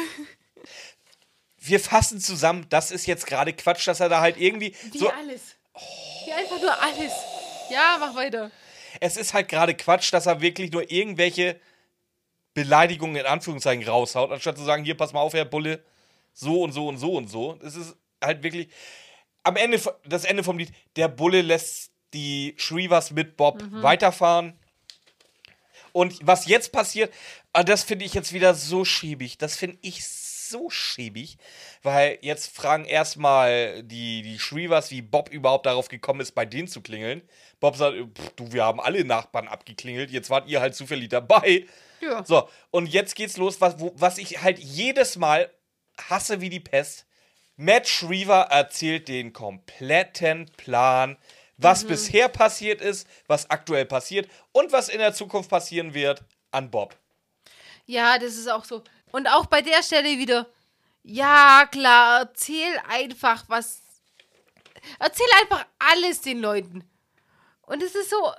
wir fassen zusammen, das ist jetzt gerade Quatsch, dass er da halt irgendwie. Wie so, alles. Wie einfach nur alles. Ja, mach weiter. es ist halt gerade Quatsch, dass er wirklich nur irgendwelche Beleidigungen in Anführungszeichen raushaut, anstatt zu sagen, hier, pass mal auf, Herr Bulle, so und so und so und so. Es ist halt wirklich. Am Ende, das Ende vom Lied, der Bulle lässt die Shrivers mit Bob weiterfahren. Und was jetzt passiert, ah, das finde ich jetzt wieder so schiebig. Das finde ich so schiebig, weil jetzt fragen erstmal die, die Shrivers, wie Bob überhaupt darauf gekommen ist, bei denen zu klingeln. Bob sagt, pff, du, wir haben alle Nachbarn abgeklingelt, jetzt wart ihr halt zufällig dabei. Ja. So, und jetzt geht's los, was, wo, was ich halt jedes Mal hasse wie die Pest. Matt Shriver erzählt den kompletten Plan, was bisher passiert ist, was aktuell passiert und was in der Zukunft passieren wird an Bob. Ja, das ist auch so. Und auch bei der Stelle wieder. Ja, klar, erzähl einfach was. Erzähl einfach alles den Leuten. Und es ist so.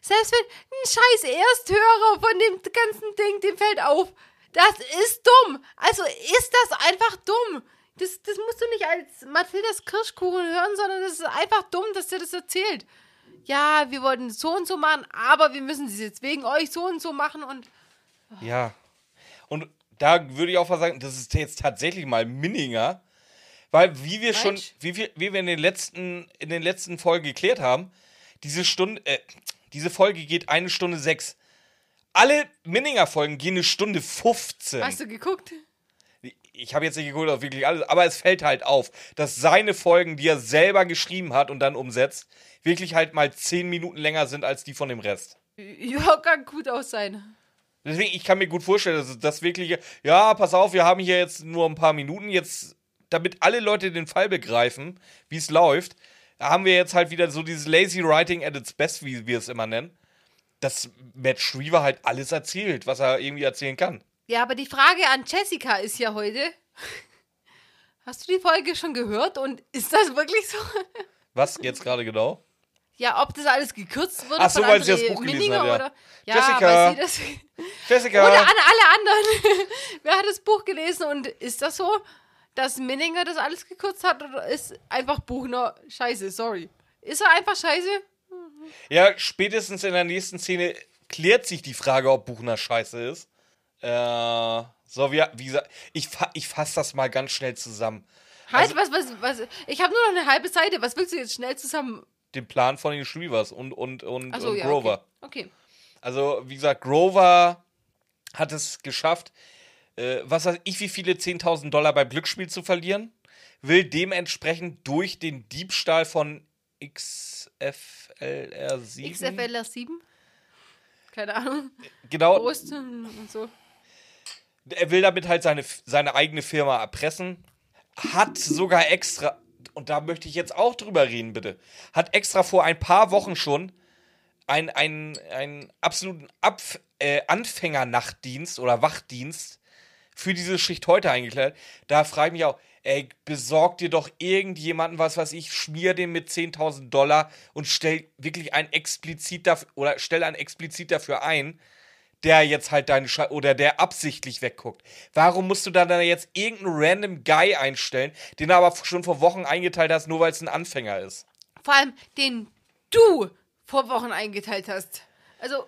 Selbst wenn ein scheiß Ersthörer von dem ganzen Ding, dem fällt auf. Das ist dumm. Also ist das einfach dumm. Das, das musst du nicht als Mathildas Kirschkuchen hören, sondern das ist einfach dumm, dass der das erzählt. Ja, wir wollten so und so machen, aber wir müssen es jetzt wegen euch so und so machen und. Ja. Und da würde ich auch mal sagen, das ist jetzt tatsächlich mal Minninger. Weil, wie wir schon, Falsch. wie wir, wie wir in den letzten, in den letzten Folgen geklärt haben, diese Stunde, äh, diese Folge geht eine Stunde sechs. Alle Minninger-Folgen gehen eine Stunde 15. Hast du geguckt? ich habe jetzt nicht geguckt auf wirklich alles, aber es fällt halt auf, dass seine Folgen, die er selber geschrieben hat und dann umsetzt, wirklich halt mal 10 Minuten länger sind als die von dem Rest. Ja, kann gut aus sein. Deswegen, ich kann mir gut vorstellen, dass das wirklich, ja, pass auf, wir haben hier jetzt nur ein paar Minuten, jetzt, damit alle Leute den Fall begreifen, wie es läuft, haben wir jetzt halt wieder so dieses Lazy Writing at its best, wie wir es immer nennen, dass Matt Shriver halt alles erzählt, was er irgendwie erzählen kann. Ja, aber die Frage an Jessica ist ja heute: Hast du die Folge schon gehört und ist das wirklich so? Was jetzt gerade genau? Ja, ob das alles gekürzt wurde Ach so, von weil sie das Buch gelesen hat, ja. oder ja, Jessica. das Jessica! oder an alle anderen. Wer hat das Buch gelesen und ist das so, dass Minninger das alles gekürzt hat oder ist einfach Buchner scheiße, sorry. Ist er einfach scheiße? Ja, spätestens in der nächsten Szene klärt sich die Frage, ob Buchner scheiße ist. Äh, so, wie, wie gesagt, ich, fa ich fasse das mal ganz schnell zusammen. Halt, Also- was, was, was. Ich habe nur noch eine halbe Seite. Was willst du jetzt schnell zusammen? Den Plan von den Shrivers und, und, und, Achso, und ja. Grover. Okay. okay. Also, wie gesagt, Grover hat es geschafft, äh, was weiß ich, wie viele 10.000 Dollar beim Glücksspiel zu verlieren. Will dementsprechend durch den Diebstahl von XFLR7. XFLR 7? Keine Ahnung. Genau, Brust und so. er will damit halt seine, seine eigene Firma erpressen. Hat sogar extra, und da möchte ich jetzt auch drüber reden, bitte, hat extra vor ein paar Wochen schon einen, einen, absoluten Abf äh, Anfängernachtdienst oder Wachdienst für diese Schicht heute eingekleidet. Da frage ich mich auch, ey, besorg dir doch irgendjemanden, was weiß ich, schmier den mit 10.000 Dollar und stell wirklich ein explizit dafür, oder stell einen explizit dafür ein, der jetzt halt deine Sche oder der absichtlich wegguckt. Warum musst du dann, dann jetzt irgendeinen random Guy einstellen, den du aber schon vor Wochen eingeteilt hast, nur weil es ein Anfänger ist? Vor allem, den du vor Wochen eingeteilt hast. Also,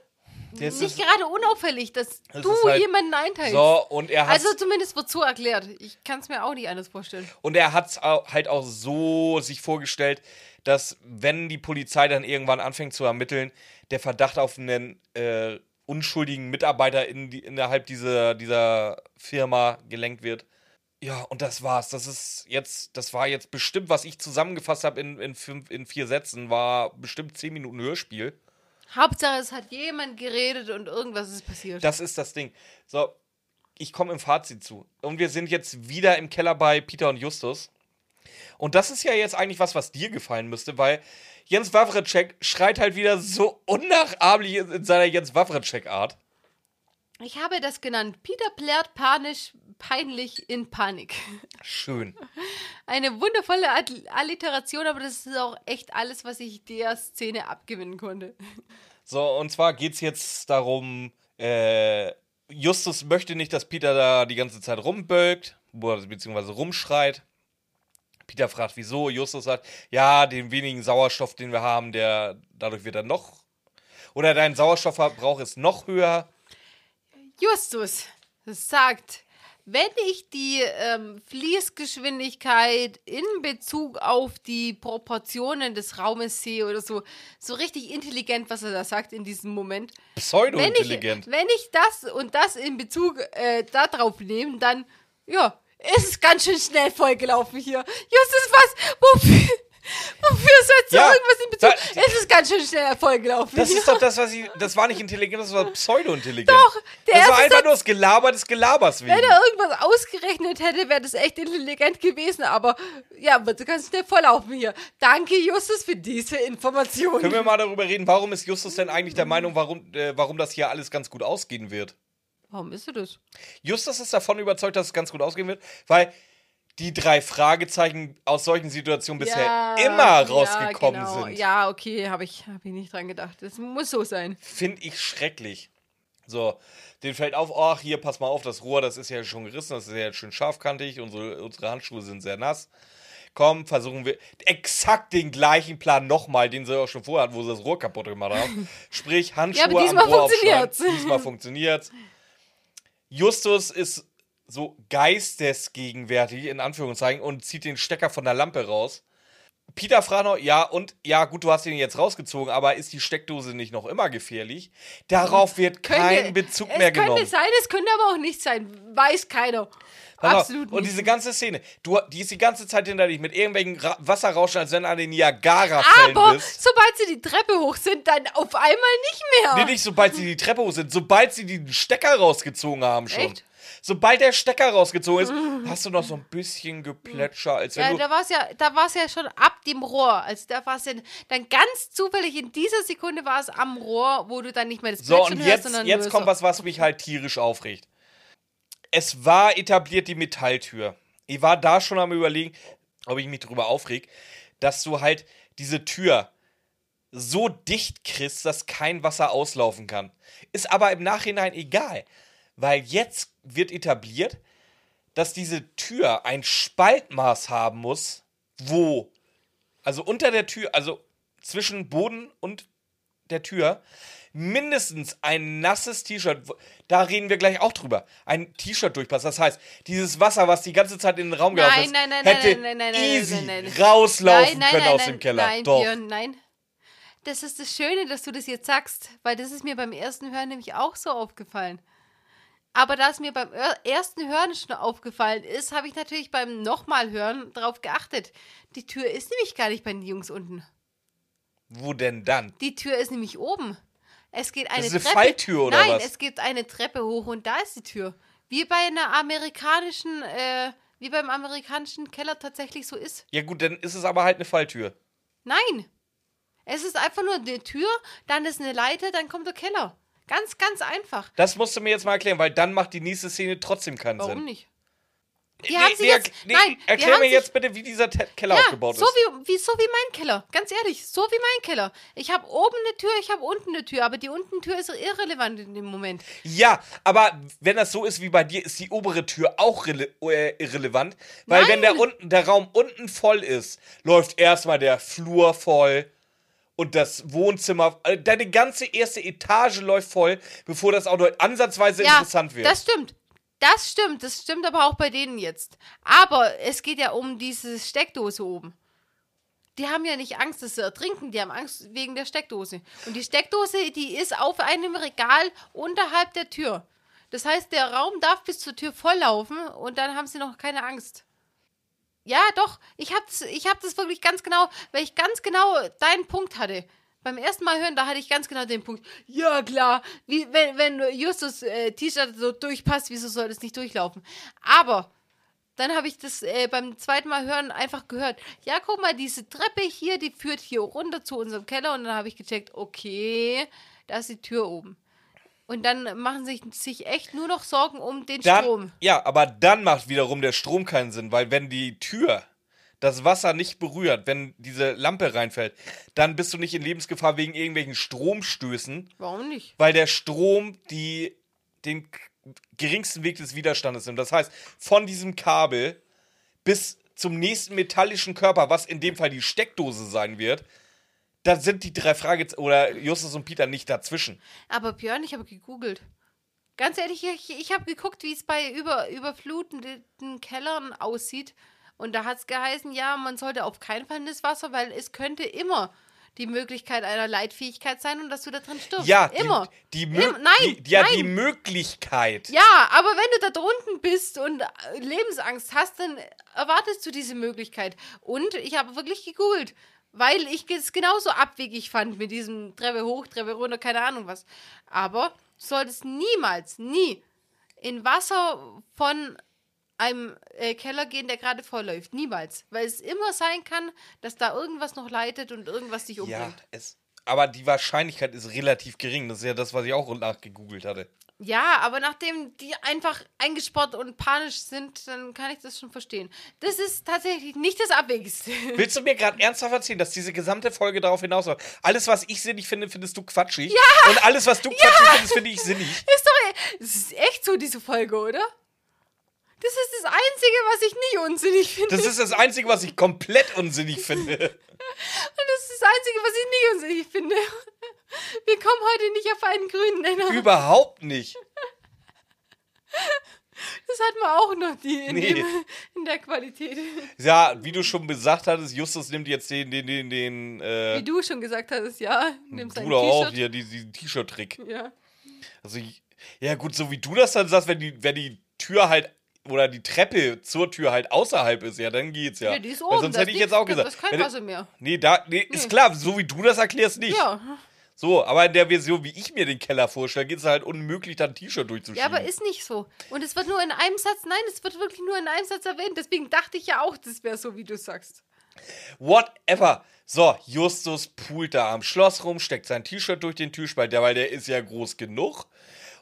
Das nicht gerade unauffällig, dass Das du halt- jemanden einteilst. So, und er hat also zumindest wird so erklärt. Ich kann es mir auch nicht anders vorstellen. Und er hat es halt auch so sich vorgestellt, dass wenn die Polizei dann irgendwann anfängt zu ermitteln, der Verdacht auf einen äh, unschuldigen Mitarbeiter in die, innerhalb dieser, dieser Firma gelenkt wird. Ja, und das war's. Das ist jetzt, das war jetzt bestimmt, was ich zusammengefasst habe in, in, fünf, in vier Sätzen, war bestimmt zehn Minuten Hörspiel. Hauptsache, es hat jemand geredet und irgendwas ist passiert. Das ist das Ding. So, ich komme im Fazit zu. Und wir sind jetzt wieder im Keller bei Peter und Justus. Und das ist ja jetzt eigentlich was, was dir gefallen müsste, weil Jens Wawrecek schreit halt wieder so unnachahmlich in in seiner Jens Wawrecek-Art. Ich habe das genannt. Peter plärt panisch, peinlich in Panik. Schön. Eine wundervolle All- Alliteration, aber das ist auch echt alles, was ich der Szene abgewinnen konnte. So, und zwar geht es jetzt darum, äh, Justus möchte nicht, dass Peter da die ganze Zeit rumbölkt. beziehungsweise rumschreit. Peter fragt, wieso. Justus sagt, ja, den wenigen Sauerstoff, den wir haben, der dadurch wird er noch. Oder dein Sauerstoffverbrauch ist noch höher. Justus sagt, wenn ich die ähm, Fließgeschwindigkeit in Bezug auf die Proportionen des Raumes sehe oder so, so richtig intelligent, was er da sagt in diesem Moment. Pseudo-intelligent. Wenn, ich, wenn ich das und das in Bezug äh, darauf nehme, dann, ja, ist es ganz schön schnell vollgelaufen hier. Justus, was? Wofür? Wofür setzt ja, irgendwas in Bezug? Da, es ist ganz schön schnell Erfolg gelaufen. Das ist doch das, was ich. Das war nicht intelligent, das war pseudo-intelligent. Doch, der Das war einfach nur das Gelaber des Gelabers wegen. Wenn er irgendwas ausgerechnet hätte, wäre das echt intelligent gewesen, aber ja, wird ganz schnell volllaufen hier. Danke, Justus, für diese Information. Können wir mal darüber reden, warum ist Justus denn eigentlich der Meinung, warum, äh, warum das hier alles ganz gut ausgehen wird? Warum ist er das? Justus ist davon überzeugt, dass es ganz gut ausgehen wird, weil die drei Fragezeichen aus solchen Situationen bisher ja, immer rausgekommen ja, genau. sind. Ja, okay, habe ich, hab ich nicht dran gedacht. Das muss so sein. Finde ich schrecklich. So, den fällt auf, ach, hier, pass mal auf, das Rohr, das ist ja schon gerissen, das ist ja jetzt schön scharfkantig, unsere, unsere Handschuhe sind sehr nass. Komm, versuchen wir exakt den gleichen Plan nochmal, den sie auch schon vorher hatten, wo sie das Rohr kaputt gemacht haben. Sprich, Handschuhe ja, aber diesmal am Rohr funktioniert's. Diesmal funktioniert's. Justus ist so geistesgegenwärtig, in Anführungszeichen, und zieht den Stecker von der Lampe raus. Peter fragt noch, ja, und ja, gut, du hast ihn jetzt rausgezogen, aber ist die Steckdose nicht noch immer gefährlich? Darauf wird kein könnte, Bezug mehr genommen. Es könnte sein, es könnte aber auch nicht sein. Weiß keiner. Pass Absolut auf. Und diese ganze Szene, du, die ist die ganze Zeit hinter dich mit irgendwelchen Ra Wasserrauschen, als wenn du an den Niagara-Fällen Aber bist. sobald sie die Treppe hoch sind, dann auf einmal nicht mehr. Nee, nicht sobald sie die Treppe hoch sind, sobald sie den Stecker rausgezogen haben schon. Echt? Sobald der Stecker rausgezogen ist, hast du noch so ein bisschen Geplätscher, als wenn ja, du. Da war es ja, da war es ja schon ab dem Rohr. Also da war es ja dann ganz zufällig in dieser Sekunde war es am Rohr, wo du dann nicht mehr das Plätschern So, und jetzt, hörst, jetzt kommt so. was, was mich halt tierisch aufregt. Es war etabliert die Metalltür. Ich war da schon am überlegen, ob ich mich darüber aufreg, dass du halt diese Tür so dicht kriegst, dass kein Wasser auslaufen kann. Ist aber im Nachhinein egal weil jetzt wird etabliert, dass diese Tür ein Spaltmaß haben muss, wo, also unter der Tür, also zwischen Boden und der Tür, mindestens ein nasses T-Shirt, da reden wir gleich auch drüber, ein T-Shirt durchpasst. Das heißt, dieses Wasser, was die ganze Zeit in den Raum gelaufen ist, hätte easy rauslaufen können aus dem Keller. Nein, Doch. Björn, nein. Das ist das Schöne, dass du das jetzt sagst, weil das ist mir beim ersten Hören nämlich auch so aufgefallen. Aber da es mir beim ersten Hören schon aufgefallen ist, habe ich natürlich beim nochmal Hören darauf geachtet. Die Tür ist nämlich gar nicht bei den Jungs unten. Wo denn dann? Die Tür ist nämlich oben. Es geht eine das ist eine Treppe. Falltür oder Nein, was? es gibt eine Treppe hoch und da ist die Tür. Wie bei einer amerikanischen, äh, wie beim amerikanischen Keller tatsächlich so ist. Ja gut, dann ist es aber halt eine Falltür. Nein. Es ist einfach nur eine Tür, dann ist eine Leiter, dann kommt der Keller. Ganz, ganz einfach. Das musst du mir jetzt mal erklären, weil dann macht die nächste Szene trotzdem keinen Warum Sinn. Warum nicht? Die nee, haben sie nee, jetzt, nee, nein, erklär mir jetzt bitte, wie dieser Keller ja, aufgebaut so ist. Wie, wie, so wie mein Keller, ganz ehrlich, so wie mein Keller. Ich habe oben eine Tür, ich habe unten eine Tür, aber die unten Tür ist irrelevant in dem Moment. Ja, aber wenn das so ist wie bei dir, ist die obere Tür auch äh, irrelevant, weil nein. wenn der, unten, der Raum unten voll ist, läuft erstmal der Flur voll, und das Wohnzimmer, äh, deine ganze erste Etage läuft voll, bevor das Auto ansatzweise ja, interessant wird. Das stimmt. Das stimmt, das stimmt aber auch bei denen jetzt. Aber es geht ja um diese Steckdose oben. Die haben ja nicht Angst, dass sie ertrinken, die haben Angst wegen der Steckdose. Und die Steckdose, die ist auf einem Regal unterhalb der Tür. Das heißt, der Raum darf bis zur Tür volllaufen und dann haben sie noch keine Angst. Ja, doch. Ich habe ich hab das wirklich ganz genau, weil ich ganz genau deinen Punkt hatte. Beim ersten Mal hören, da hatte ich ganz genau den Punkt. Ja, klar. Wie, wenn, wenn Justus äh, T-Shirt so durchpasst, wieso soll das nicht durchlaufen? Aber dann habe ich das äh, beim zweiten Mal hören einfach gehört. Ja, guck mal, diese Treppe hier, die führt hier runter zu unserem Keller. Und dann habe ich gecheckt, okay, da ist die Tür oben. Und dann machen sich, sich echt nur noch Sorgen um den dann, Strom. Ja, aber dann macht wiederum der Strom keinen Sinn, weil wenn die Tür das Wasser nicht berührt, wenn diese Lampe reinfällt, dann bist du nicht in Lebensgefahr wegen irgendwelchen Stromstößen. Warum nicht? Weil der Strom die, den geringsten Weg des Widerstandes nimmt. Das heißt, von diesem Kabel bis zum nächsten metallischen Körper, was in dem Fall die Steckdose sein wird, da sind die drei Fragezeichen oder Justus und Peter nicht dazwischen. Aber Björn, ich habe gegoogelt. Ganz ehrlich, ich, ich habe geguckt, wie es bei über, überflutenden Kellern aussieht. Und da hat es geheißen, ja, man sollte auf keinen Fall in das Wasser, weil es könnte immer die Möglichkeit einer Leitfähigkeit sein und dass du da drin stirbst. Ja, immer. Die, die, Im- nein, die, ja, nein. die Möglichkeit. Ja, aber wenn du da drunten bist und äh, Lebensangst hast, dann erwartest du diese Möglichkeit. Und ich habe wirklich gegoogelt, weil ich es genauso abwegig fand mit diesem Treppe hoch, Treppe runter, keine Ahnung was. Aber du solltest niemals, nie in Wasser von einem äh, Keller gehen, der gerade vollläuft. Niemals. Weil es immer sein kann, dass da irgendwas noch leitet und irgendwas dich Ja, umbringt. es, aber die Wahrscheinlichkeit ist relativ gering. Das ist ja das, was ich auch nachgegoogelt hatte. Ja, aber nachdem die einfach eingesperrt und panisch sind, dann kann ich das schon verstehen. Das ist tatsächlich nicht das Abwegigste. Willst du mir gerade ernsthaft erzählen, dass diese gesamte Folge darauf hinausläuft? Alles, was ich sinnig finde, findest du quatschig. Ja! Und alles, was du quatschig findest, finde ich sinnig. Ist doch, das ist echt so, diese Folge, oder? Das ist das Einzige, was ich nicht unsinnig finde. Das ist das Einzige, was ich komplett unsinnig finde. Und das ist das Einzige, was ich nicht unsinnig finde. Wir kommen heute nicht auf einen grünen Nenner. Überhaupt nicht. Das hatten wir auch noch die in, Nee. dem, in der Qualität. Ja, wie du schon gesagt hattest, Justus nimmt jetzt den, den, den, den, äh, Wie du schon gesagt hast, ja. Nimmst du auch die- diesen T-Shirt-Trick. Ja. Also, ja gut, so wie du das dann sagst, wenn die, wenn die Tür halt oder die Treppe zur Tür halt außerhalb ist, ja, dann geht's ja. Ja, die ist Weil oben. sonst da hätte ist ich jetzt auch gesagt. Da ist kein Wasser mehr. Nee, da, nee, ist Nee. klar, so wie du das erklärst, nicht. Ja. So, aber in der Version, wie ich mir den Keller vorstelle, geht es halt unmöglich, da ein T-Shirt durchzuschieben. Ja, aber ist nicht so. Und es wird nur in einem Satz, nein, es wird wirklich nur in einem Satz erwähnt. Deswegen dachte ich ja auch, das wäre so, wie du sagst. Whatever. So, Justus poolt da am Schloss rum, steckt sein T-Shirt durch den Türspalt, der, weil der ist ja groß genug.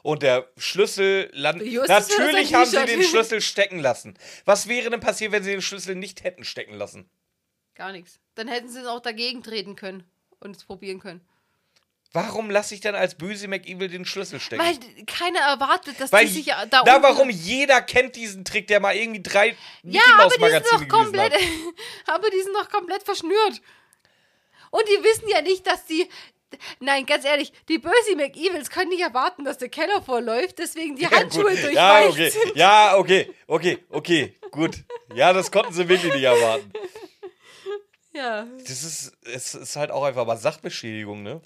Und der Schlüssel landet. Natürlich haben sie den Schlüssel stecken lassen. Was wäre denn passiert, wenn sie den Schlüssel nicht hätten stecken lassen? Gar nichts. Dann hätten sie es auch dagegen treten können und es probieren können. Warum lasse ich dann als böse McEvil den Schlüssel stecken? Weil keiner erwartet, dass Weil die sich ja da na, unten- warum jeder kennt diesen Trick, der mal irgendwie drei Ja, Mickey aber Mouse die sind Magazine doch gelesen komplett. hat. aber die sind doch komplett verschnürt. Und die wissen ja nicht, dass die. Nein, ganz ehrlich, die böse McEvils können nicht erwarten, dass der Keller vorläuft, deswegen die Handschuhe durchweicht ja, okay. sind. Ja, okay, okay, okay, gut. Ja, das konnten sie wirklich nicht erwarten. Ja. Das ist, es ist halt auch einfach mal Sachbeschädigung, ne?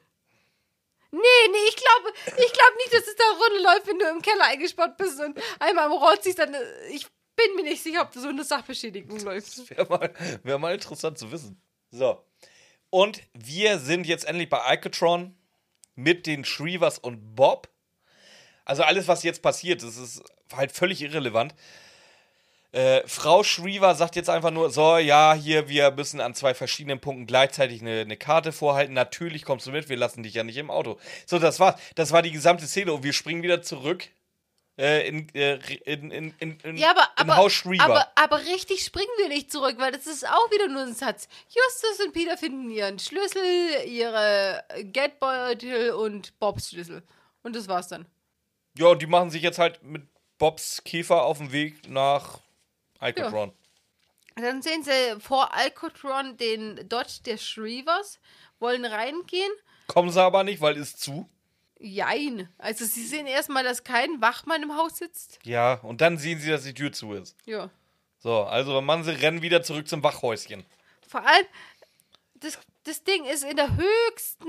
Nee, nee, ich glaube ich glaub nicht, dass es da runterläuft, wenn du im Keller eingesperrt bist und einmal am Rot siehst, dann. äh, Ich bin mir nicht sicher, ob da so eine Sachbeschädigung läuft. Wäre mal, wär mal interessant zu wissen. So. Und wir sind jetzt endlich bei Alcatron mit den Shreevers und Bob. Also alles, was jetzt passiert, das ist halt völlig irrelevant. Äh, Frau Schriever sagt jetzt einfach nur, so, ja, hier, wir müssen an zwei verschiedenen Punkten gleichzeitig eine, eine Karte vorhalten. Natürlich kommst du mit, wir lassen dich ja nicht im Auto. So, das war's. Das war die gesamte Szene und wir springen wieder zurück äh, in, äh, in, in, in, in, Ja, aber, in aber, Haus Schriever. aber, aber richtig springen wir nicht zurück, weil das ist auch wieder nur ein Satz. Justus und Peter finden ihren Schlüssel, ihre Geldbeutel und Bobs Schlüssel. Und das war's dann. Ja, und die machen sich jetzt halt mit Bobs Käfer auf den Weg nach Alcatron. Dann sehen sie vor Alcatron den Dodge der Shreevers, wollen reingehen. Kommen sie aber nicht, weil ist zu. Jein. Also sie sehen erstmal, dass kein Wachmann im Haus sitzt. Ja, und dann sehen sie, dass die Tür zu ist. Ja. So, also machen sie rennen wieder zurück zum Wachhäuschen. Vor allem, das, das Ding ist in der höchsten,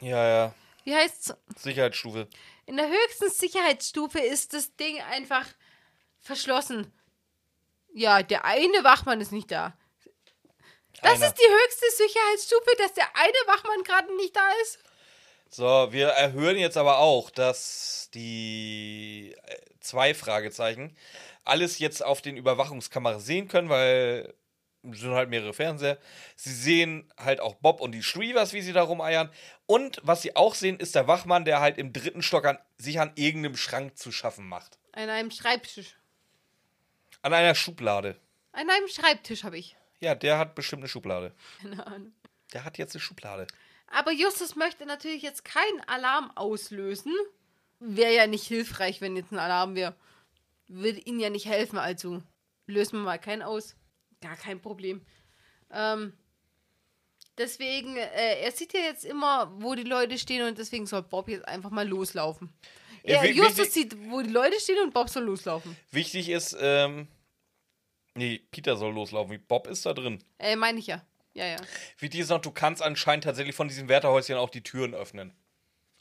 Ja, ja. wie heißt's? Sicherheitsstufe. In der höchsten Sicherheitsstufe ist das Ding einfach verschlossen. Ja, der eine Wachmann ist nicht da. Das Einer. ist die höchste Sicherheitsstufe, dass der eine Wachmann gerade nicht da ist. So, wir erhöhen jetzt aber auch, dass die äh, zwei Fragezeichen alles jetzt auf den Überwachungskameras sehen können, weil es sind halt mehrere Fernseher. Sie sehen halt auch Bob und die Shreevers, wie sie da rumeiern. Und was sie auch sehen, ist der Wachmann, der halt im dritten Stock an, sich an irgendeinem Schrank zu schaffen macht. An einem Schreibtisch. An einer Schublade. An einem Schreibtisch habe ich. Ja, der hat bestimmt eine Schublade. Keine Ahnung. Der hat jetzt eine Schublade. Aber Justus möchte natürlich jetzt keinen Alarm auslösen. wäre ja nicht hilfreich, wenn jetzt ein Alarm wäre. Würde ihnen ja nicht helfen, also lösen wir mal keinen aus. Gar kein Problem. Ähm, deswegen, äh, er sieht ja jetzt immer, wo die Leute stehen und deswegen soll Bob jetzt einfach mal loslaufen. Ja, wi- Justus wichtig- sieht, wo die Leute stehen und Bob soll loslaufen. Wichtig ist, ähm, nee, Peter soll loslaufen. Bob ist da drin. Äh, meine ich ja. Ja, ja. Wichtig ist noch, du kannst anscheinend tatsächlich von diesem Wärterhäuschen auch die Türen öffnen.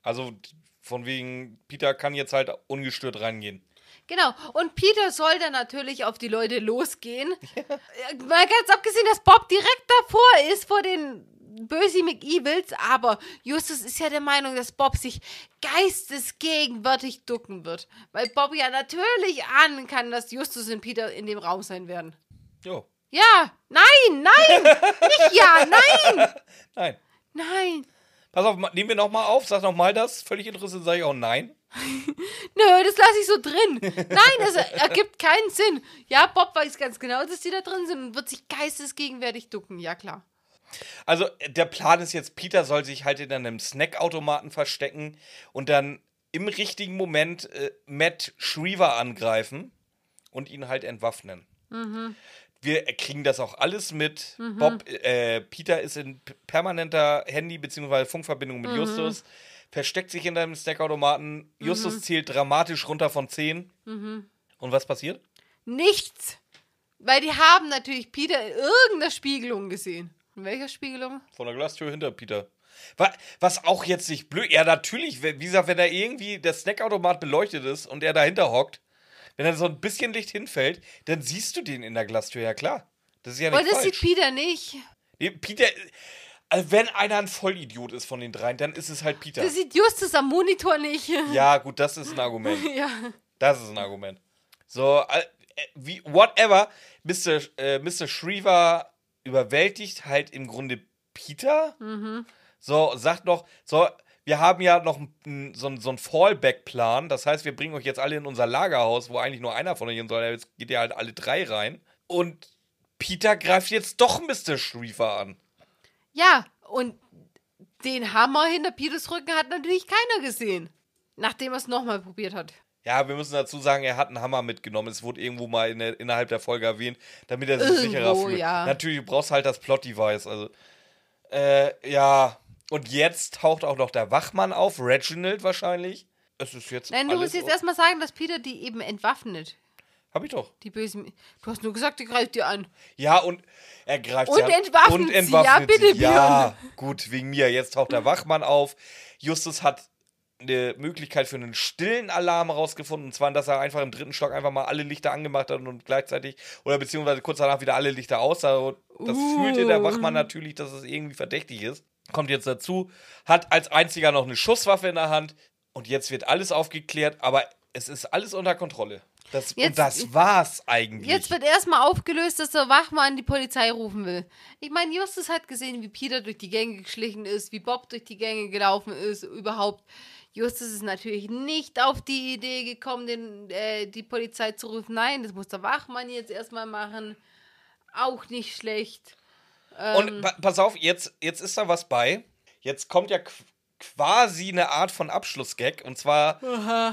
Also von wegen, Peter kann jetzt halt ungestört reingehen. Genau. Und Peter soll dann natürlich auf die Leute losgehen. Äh, Mal ganz abgesehen, dass Bob direkt davor ist, vor den böse McEvils. Aber Justus ist ja der Meinung, dass Bob sich geistesgegenwärtig ducken wird. Weil Bob ja natürlich ahnen kann, dass Justus und Peter in dem Raum sein werden. Jo. Ja, nein, nein, nicht ja, nein, Nein. nein. Pass auf, nehmen wir nochmal auf, sag nochmal das. Völlig interessant, sage ich auch nein. Nö, das lasse ich so drin. Nein, das ergibt keinen Sinn. Ja, Bob weiß ganz genau, dass die da drin sind und wird sich geistesgegenwärtig ducken. Ja, klar. Also äh, der Plan ist jetzt, Peter soll sich halt in einem Snackautomaten verstecken und dann im richtigen Moment äh, Matt Shriver angreifen und ihn halt entwaffnen. Wir kriegen das auch alles mit. Bob, äh, Peter ist in permanenter Handy- bzw. Funkverbindung mit Justus, versteckt sich in einem Snackautomaten. Justus zählt dramatisch runter von 10. Und was passiert? Nichts. Weil die haben natürlich Peter in irgendeiner Spiegelung gesehen. In welcher Spiegelung? Von der Glastür hinter Peter. Wa- Was auch jetzt nicht blöd. Ja, natürlich. Wie gesagt, wenn da irgendwie der Snackautomat beleuchtet ist und er dahinter hockt, wenn da so ein bisschen Licht hinfällt, dann siehst du den in der Glastür. Ja, klar. Das ist ja nicht Und das sieht falsch. Peter nicht. Nee, Peter, also wenn einer ein Vollidiot ist von den dreien, dann ist es halt Peter. Das sieht Justus am Monitor nicht. Ja, gut, das ist ein Argument. ja. Das ist ein Argument. So, äh, wie, whatever. Mr. Äh, Mr. Shriver überwältigt halt im Grunde Peter. So, sagt noch, so, wir haben ja noch n- so, n- so einen Fallback-Plan. Das heißt, wir bringen euch jetzt alle in unser Lagerhaus, wo eigentlich nur einer von euch hin soll. Jetzt geht ihr halt alle drei rein. Und Peter greift jetzt doch Mr. Shriver an. Ja, und den Hammer hinter Peters Rücken hat natürlich keiner gesehen. Nachdem er es nochmal probiert hat. Ja, wir müssen dazu sagen, er hat einen Hammer mitgenommen. Es wurde irgendwo mal in der, innerhalb der Folge erwähnt, damit er sich Irgendwo, sicherer fühlt. ja. Natürlich, du brauchst halt das Plot-Device. Also, äh, ja. Und jetzt taucht auch noch der Wachmann auf, Reginald wahrscheinlich. Es ist jetzt. Nein, du musst jetzt erstmal sagen, dass Peter die eben entwaffnet. Hab ich doch. Die bösen. Du hast nur gesagt, die greift dir an. Ja, und er greift Und sie an- entwaffnet und sie. entwaffnet Ja, bitte, sie. Ja, gut, wegen mir. Jetzt taucht der Wachmann auf. Justus hat eine Möglichkeit für einen stillen Alarm rausgefunden. Und zwar, dass er einfach im dritten Stock einfach mal alle Lichter angemacht hat und gleichzeitig, oder beziehungsweise kurz danach wieder alle Lichter aus. Also, Das Uh. fühlte der Wachmann natürlich, dass es irgendwie verdächtig ist. Kommt jetzt dazu, hat als einziger noch eine Schusswaffe in der Hand. Und jetzt wird alles aufgeklärt, aber es ist alles unter Kontrolle. Das, und Jetzt- das war's eigentlich. Jetzt wird erstmal aufgelöst, dass der Wachmann die Polizei rufen will. Ich meine, Justus hat gesehen, wie Peter durch die Gänge geschlichen ist, wie Bob durch die Gänge gelaufen ist, überhaupt. Justus ist natürlich nicht auf die Idee gekommen, den, äh, die Polizei zu rufen. Nein, das muss der Wachmann jetzt erstmal machen. Auch nicht schlecht. Und pa pass auf, jetzt, jetzt ist da was bei. Jetzt kommt ja qu quasi eine Art von Abschlussgag. Und zwar,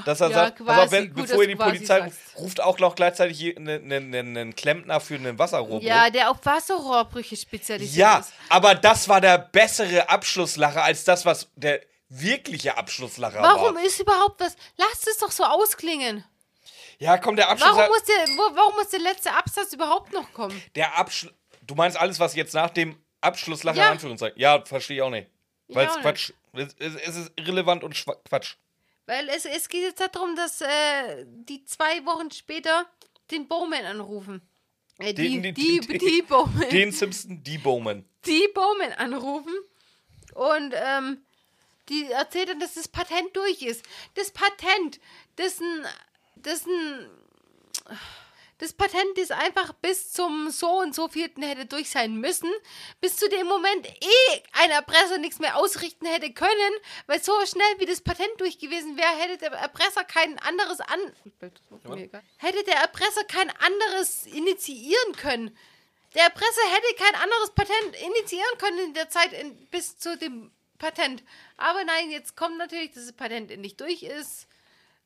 dass er ja, sagt, pass auf, quasi. wenn, Gut, bevor ihr die quasi Polizei sagst. ruft, ruft auch noch gleichzeitig je- ne- ne- ne- einen Klempner für einen Wasserrohrbruch. Ja, der auf Wasserrohrbrüche spezialisiert Ja, ist. aber das war der bessere Abschlusslacher als das, was der wirkliche Abschlusslacher Warum war. ist überhaupt was? Lasst es doch so ausklingen. Ja, komm, der Warum Abschlusslacher. muss, der, wo, warum muss der letzte Absatz überhaupt noch kommen? Der Abschluss. Du meinst alles, was jetzt nach dem Abschlusslacher Ja. in Anführungszeichen. Ja, verstehe ich auch nicht. Ich Weil es Quatsch. Es, es, ist irrelevant und Schwa- Quatsch. Weil es, es geht jetzt darum, dass äh, die zwei Wochen später den Bowman anrufen. Äh, die, Den- den- die, den- die, Bowman. Den Simpson, die Bowman. die Bowman anrufen. Und ähm, die erzählt dann, dass das Patent durch ist. Das Patent, dessen, dessen, das Patent ist einfach bis zum so und so vierten hätte durch sein müssen, bis zu dem Moment eh ein Erpresser nichts mehr ausrichten hätte können, weil so schnell wie das Patent durch gewesen wäre, hätte der Erpresser kein anderes an hätte der Erpresser kein anderes initiieren können. Der Erpresser hätte kein anderes Patent initiieren können in der Zeit in, bis zu dem Patent. Aber nein, jetzt kommt natürlich, dass das Patent endlich durch ist.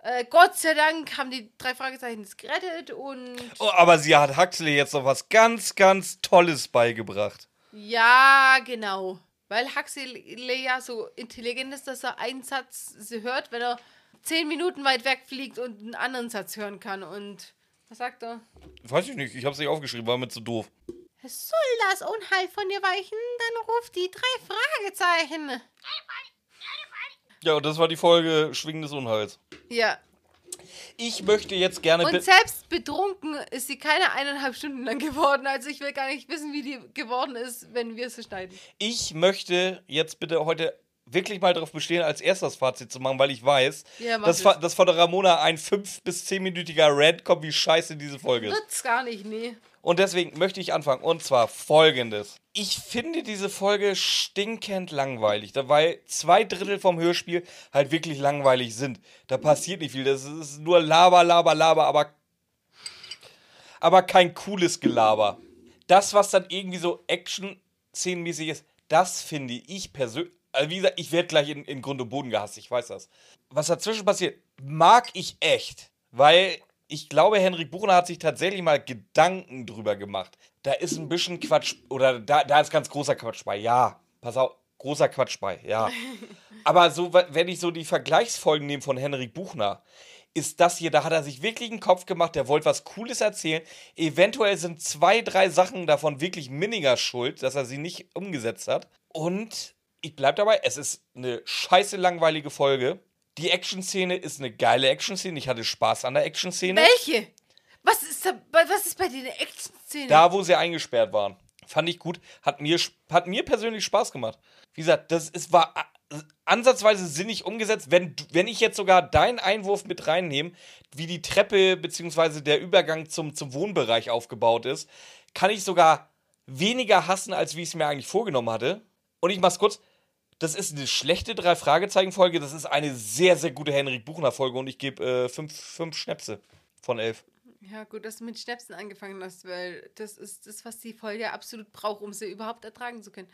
Äh, Gott sei Dank haben die drei Fragezeichen es gerettet und. Oh, aber sie hat Huxley jetzt noch was ganz, ganz Tolles beigebracht. Ja, genau. Weil Huxley ja so intelligent ist, dass er einen Satz hört, wenn er zehn Minuten weit wegfliegt und einen anderen Satz hören kann. Und was sagt er? Weiß ich nicht, ich hab's nicht aufgeschrieben, war mir zu doof. Soll das Unheil von dir weichen, dann ruf die drei Fragezeichen. Ja, und das war die Folge Schwingen des Unheils. Ja. Ich möchte jetzt gerne. Und selbst betrunken ist sie keine eineinhalb Stunden lang geworden. Also ich will gar nicht wissen, wie die geworden ist, wenn wir sie schneiden. Ich möchte jetzt bitte heute wirklich mal darauf bestehen, als erstes Fazit zu machen, weil ich weiß, Ja, dass, fa- dass von der Ramona ein 5- bis 10-minütiger Rant kommt, wie scheiße diese Folge ist. Wird's gar nicht, nee. Und deswegen möchte ich anfangen. Und zwar folgendes. Ich finde diese Folge stinkend langweilig, weil zwei Drittel vom Hörspiel halt wirklich langweilig sind. Da passiert nicht viel. Das ist nur Laber, Laber, Laber, aber, aber kein cooles Gelaber. Das, was dann irgendwie so Action-Szenenmäßig ist, das finde ich persönlich. Also wie gesagt, ich werde gleich in, in Grund und Boden gehasst, ich weiß das. Was dazwischen passiert, mag ich echt. Weil ich glaube, Henrik Buchner hat sich tatsächlich mal Gedanken drüber gemacht. Da ist ein bisschen Quatsch, oder da, da ist ganz großer Quatsch bei, ja. Pass auf, großer Quatsch bei, ja. Aber so, wenn ich so die Vergleichsfolgen nehme von Henrik Buchner, ist das hier, da hat er sich wirklich einen Kopf gemacht, der wollte was Cooles erzählen. Eventuell sind zwei, drei Sachen davon wirklich Minninger schuld, dass er sie nicht umgesetzt hat. Und ich bleib dabei, es ist eine scheiße langweilige Folge. Die Action-Szene ist eine geile Action-Szene. Ich hatte Spaß an der Action-Szene. Welche? Was ist, da, was ist bei dir eine Action-Szene? Da, wo sie eingesperrt waren. Fand ich gut. Hat mir, hat mir persönlich Spaß gemacht. Wie gesagt, das ist, war a- ansatzweise sinnig umgesetzt. Wenn, wenn ich jetzt sogar deinen Einwurf mit reinnehme, wie die Treppe bzw. der Übergang zum, zum Wohnbereich aufgebaut ist, kann ich sogar weniger hassen, als wie ich es mir eigentlich vorgenommen hatte. Und ich mach's kurz. Das ist eine schlechte Drei-Fragezeichen-Folge. Das ist eine sehr, sehr gute Henrik Buchner-Folge und ich gebe äh, fünf, fünf Schnäpse von elf. Ja, gut, dass du mit Schnäpsen angefangen hast, weil das ist das, was die Folge absolut braucht, um sie überhaupt ertragen zu können.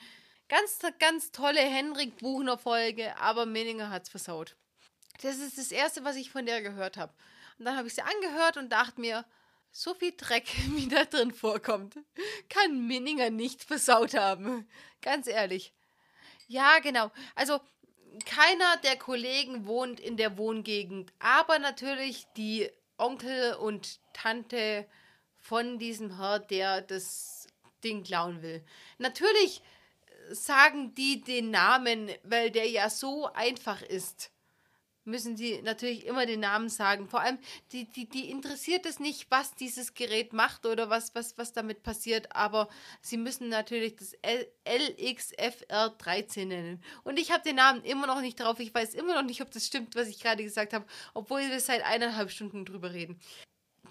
Ganz, ganz tolle Henrik Buchner-Folge, aber Meninger hat's versaut. Das ist das Erste, was ich von der gehört habe. Und dann habe ich sie angehört und dachte mir, so viel Dreck, wie da drin vorkommt, kann Minninger nicht versaut haben. Ganz ehrlich. Ja, genau. Also, keiner der Kollegen wohnt in der Wohngegend, aber natürlich die Onkel und Tante von diesem Herr, der das Ding klauen will. Natürlich sagen die den Namen, weil der ja so einfach ist müssen sie natürlich immer den Namen sagen. Vor allem, die, die, die interessiert es nicht, was dieses Gerät macht oder was, was, was damit passiert, aber sie müssen natürlich das L LXFR13 nennen. Und ich habe den Namen immer noch nicht drauf. Ich weiß immer noch nicht, ob das stimmt, was ich gerade gesagt habe, obwohl wir seit eineinhalb Stunden drüber reden.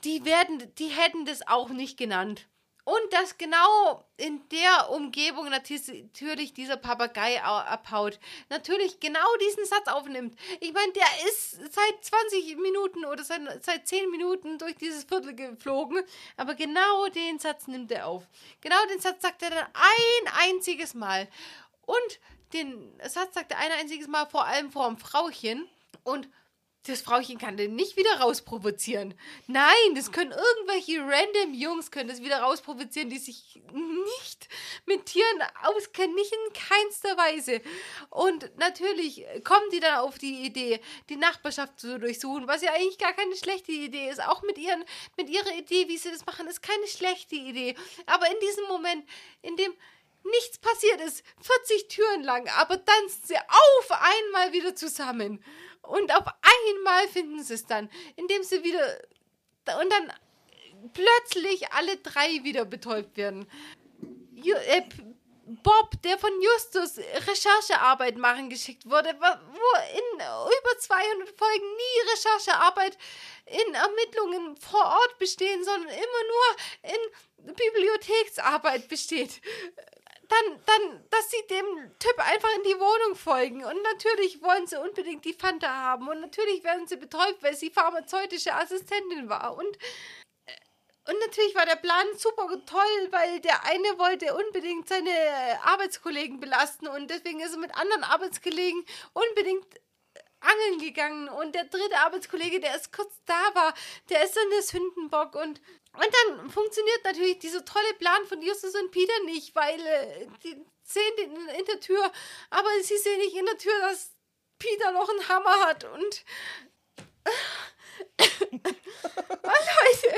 Die werden, die hätten das auch nicht genannt. Und dass genau in der Umgebung natürlich dieser Papagei au- abhaut, natürlich genau diesen Satz aufnimmt. Ich meine, der ist seit 20 Minuten oder seit, seit 10 Minuten durch dieses Viertel geflogen, aber genau den Satz nimmt er auf. Genau den Satz sagt er dann ein einziges Mal. Und den Satz sagt er ein einziges Mal vor allem vor dem Frauchen. Und das Frauchen kann den nicht wieder rausprovozieren. Nein, das können irgendwelche random Jungs können das wieder rausprovozieren, die sich nicht mit Tieren auskennen, nicht in keinster Weise. Und natürlich kommen die dann auf die Idee, die Nachbarschaft zu durchsuchen, was ja eigentlich gar keine schlechte Idee ist. Auch mit, ihren, mit ihrer Idee, wie sie das machen, ist keine schlechte Idee. Aber in diesem Moment, in dem nichts passiert ist, 40 Türen lang, aber sind sie auf einmal wieder zusammen. Und auf einmal finden sie es dann, indem sie wieder. Und dann plötzlich alle drei wieder betäubt werden. Ju, äh, Bob, der von Justus Recherchearbeit machen geschickt wurde, wo in über 200 Folgen nie Recherchearbeit in Ermittlungen vor Ort bestehen, sondern immer nur in Bibliotheksarbeit besteht dann, dann, dass sie dem Typ einfach in die Wohnung folgen. Und natürlich wollen sie unbedingt die Fanta haben. Und natürlich werden sie betäubt, weil sie pharmazeutische Assistentin war. Und, äh, und natürlich war der Plan super toll, weil der eine wollte unbedingt seine Arbeitskollegen belasten. Und deswegen ist er mit anderen Arbeitskollegen unbedingt angeln gegangen und der dritte Arbeitskollege, der erst kurz da war, der ist dann der Sündenbock und und dann funktioniert natürlich dieser tolle Plan von Justus und Peter nicht, weil äh, die sehen den in der Tür, aber sie sehen nicht in der Tür, dass Peter noch einen Hammer hat und oh, Leute.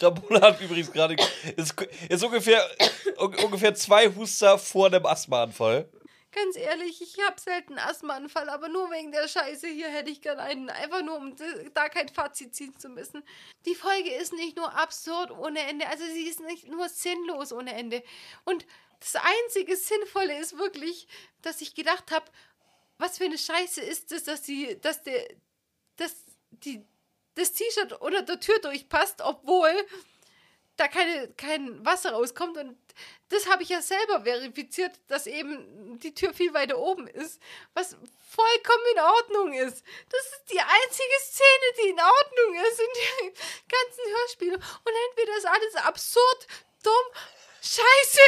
Ramona hat übrigens gerade. Ist, ist ungefähr, ungefähr zwei Huster vor dem Asthmaanfall. Ganz ehrlich, ich habe selten Asthmaanfall, aber nur wegen der Scheiße hier hätte ich gern einen. Einfach nur, um da kein Fazit ziehen zu müssen. Die Folge ist nicht nur absurd ohne Ende, also sie ist nicht nur sinnlos ohne Ende. Und das einzige Sinnvolle ist wirklich, dass ich gedacht habe, was für eine Scheiße ist es, dass die, dass der, dass die, das T-Shirt unter der Tür durchpasst, obwohl da keine, kein Wasser rauskommt. Und das habe ich ja selber verifiziert, dass eben die Tür viel weiter oben ist, was vollkommen in Ordnung ist. Das ist die einzige Szene, die in Ordnung ist in den ganzen Hörspielen. Und entweder ist alles absurd, dumm, scheiße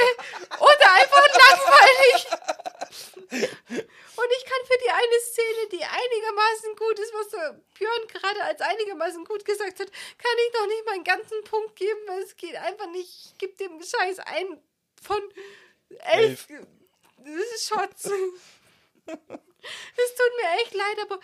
oder einfach langweilig. Und ich kann für die eine Szene, die einigermaßen gut ist, was der Björn gerade als einigermaßen gut gesagt hat, kann ich noch nicht meinen ganzen Punkt geben, weil es geht einfach nicht. Ich gebe dem Scheiß ein von elf, elf. Shots. Es tut mir echt leid, aber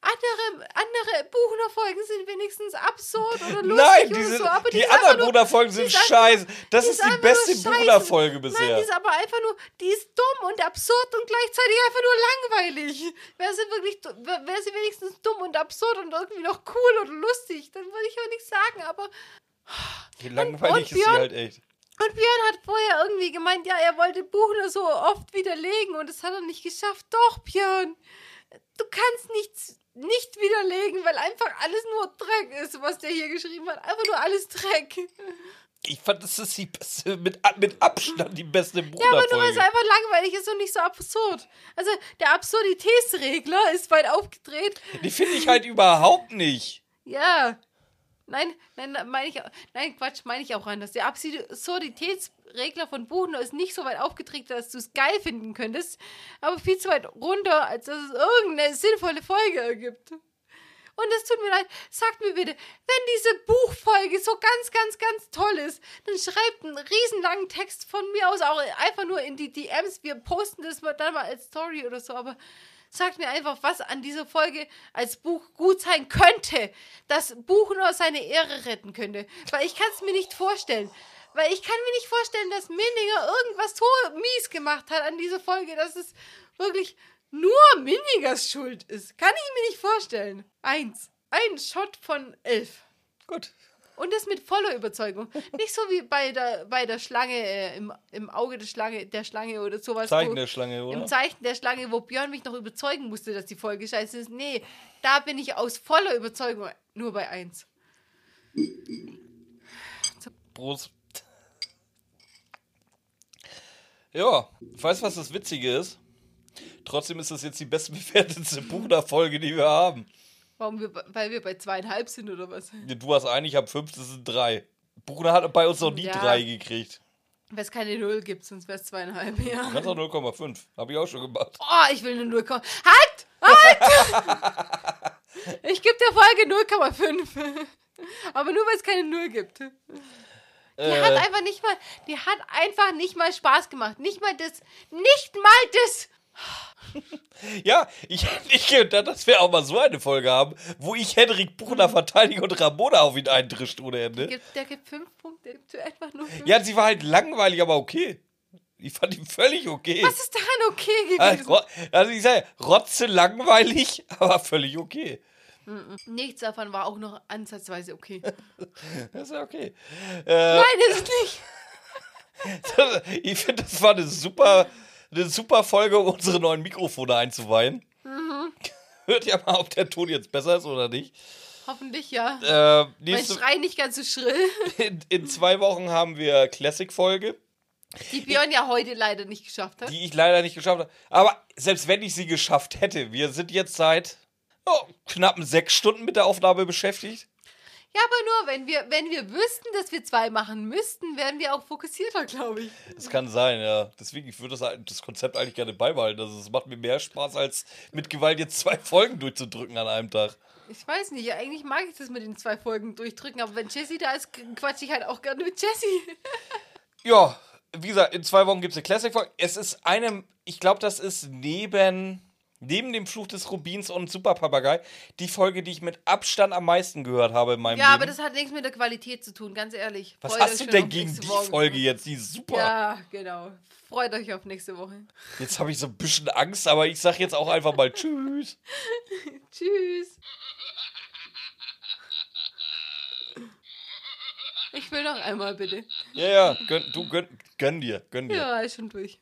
andere, andere Buchner-Folgen sind wenigstens absurd oder lustig Nein, diese, oder so. Aber die, die anderen Buchner-Folgen sind scheiße. Das ist die, die beste Buchner-Folge bisher. Nein, die ist aber einfach nur, die ist dumm und absurd und gleichzeitig einfach nur langweilig. Wäre sie wirklich, wäre sie wenigstens dumm und absurd und irgendwie noch cool oder lustig, dann würde ich aber nicht sagen, aber... Wie langweilig und, und Björn, ist sie halt echt. Und Björn hat vorher irgendwie gemeint, ja, er wollte Buchner so oft widerlegen und das hat er nicht geschafft. Doch, Björn, du kannst nichts nicht widerlegen, weil einfach alles nur Dreck ist, was der hier geschrieben hat. Einfach nur alles Dreck. Ich fand, das ist die beste, mit, mit Abstand die beste Bruderfolge. Ja, aber nur weil es einfach langweilig ist und nicht so absurd. Also, der Absurditätsregler ist weit aufgedreht. Die finde ich halt überhaupt nicht. Ja. Nein, nein, meine ich, nein, Quatsch, meine ich auch anders. Der Absurditätsregler von Buchner ist nicht so weit aufgetreten, dass du es geil finden könntest, aber viel zu weit runter, als dass es irgendeine sinnvolle Folge ergibt. Und es tut mir leid, sagt mir bitte, wenn diese Buchfolge so ganz, ganz, ganz toll ist, dann schreibt einen riesenlangen Text von mir aus auch einfach nur in die DMs. Wir posten das mal dann mal als Story oder so, aber sagt mir einfach, was an dieser Folge als Buch gut sein könnte, das Buch nur seine Ehre retten könnte. Weil ich kann es mir nicht vorstellen. Weil ich kann mir nicht vorstellen, dass Minninger irgendwas so mies gemacht hat an dieser Folge, dass es wirklich nur Minningers Schuld ist. Kann ich mir nicht vorstellen. Eins. Ein Shot von elf. Gut. Und das mit voller Überzeugung. Nicht so wie bei der, bei der Schlange, äh, im, im Auge der Schlange, der Schlange oder sowas. Zeichen wo, der Schlange, oder? Im Zeichen der Schlange, wo Björn mich noch überzeugen musste, dass die Folge scheiße ist. Nee, da bin ich aus voller Überzeugung nur bei eins. Prost. Ja, weißt du, was das Witzige ist? Trotzdem ist das jetzt die bestbewertetste Buchner-Folge, die wir haben. Warum wir, weil wir bei zweieinhalb sind oder was? Du hast einen, ich habe fünf, das sind drei. Bruder hat bei uns noch nie ja. drei gekriegt. Wenn es keine Null gibt, sonst wäre es zweieinhalb, ja. Du kannst auch 0,5. Habe ich auch schon gemacht. Oh, ich will eine 0, Halt! Halt! ich gebe der Folge 0,5. Aber nur, weil es keine Null gibt. Die äh, hat einfach nicht mal, die hat einfach nicht mal Spaß gemacht. Nicht mal das, nicht mal das ja, ich hätte nicht gedacht, dass wir auch mal so eine Folge haben, wo ich Henrik Buchner verteidige und Ramona auf ihn eintrischt ohne Ende. Der gibt, der gibt fünf Punkte, der gibt einfach nur fünf. Ja, sie war halt langweilig, aber okay. Ich fand ihn völlig okay. Was ist daran okay ah, gewesen? Also ich sage, rotze langweilig, aber völlig okay. Nichts davon war auch noch ansatzweise okay. das ist okay. Äh, Nein, ist es nicht. ich finde, das war eine super eine super Folge, um unsere neuen Mikrofone einzuweihen. Mhm. Hört ja mal, ob der Ton jetzt besser ist oder nicht. Hoffentlich ja. Äh, mein Schrei nicht ganz so schrill. In, in zwei Wochen haben wir Classic-Folge. Die Björn ja heute leider nicht geschafft hat. Die ich leider nicht geschafft habe. Aber selbst wenn ich sie geschafft hätte, wir sind jetzt seit oh, knappen sechs Stunden mit der Aufnahme beschäftigt. Ja, aber nur, wenn wir, wenn wir wüssten, dass wir zwei machen müssten, wären wir auch fokussierter, glaube ich. Das kann sein, ja. Deswegen, ich würde das, das Konzept eigentlich gerne beibehalten. Also, es macht mir mehr Spaß, als mit Gewalt jetzt zwei Folgen durchzudrücken an einem Tag. Ich weiß nicht, eigentlich mag ich das mit den zwei Folgen durchdrücken, aber wenn Jessie da ist, quatsch ich halt auch gerne mit Jessie. Ja, wie gesagt, in zwei Wochen gibt es eine Classic-Folge. Es ist eine, ich glaube, das ist neben, neben dem Fluch des Rubins und Super Papagei die Folge, die ich mit Abstand am meisten gehört habe in meinem Ja, Leben. aber das hat nichts mit der Qualität zu tun, ganz ehrlich. Was Freut hast du denn gegen die Woche. Folge jetzt? Die ist super. Ja, genau. Freut euch auf nächste Woche. Jetzt habe ich so ein bisschen Angst, aber ich sag jetzt auch einfach mal Tschüss. Tschüss. Ich will noch einmal, bitte. Ja, ja, gönn, du gönn, gönn dir, gönn dir. Ja, ist schon durch.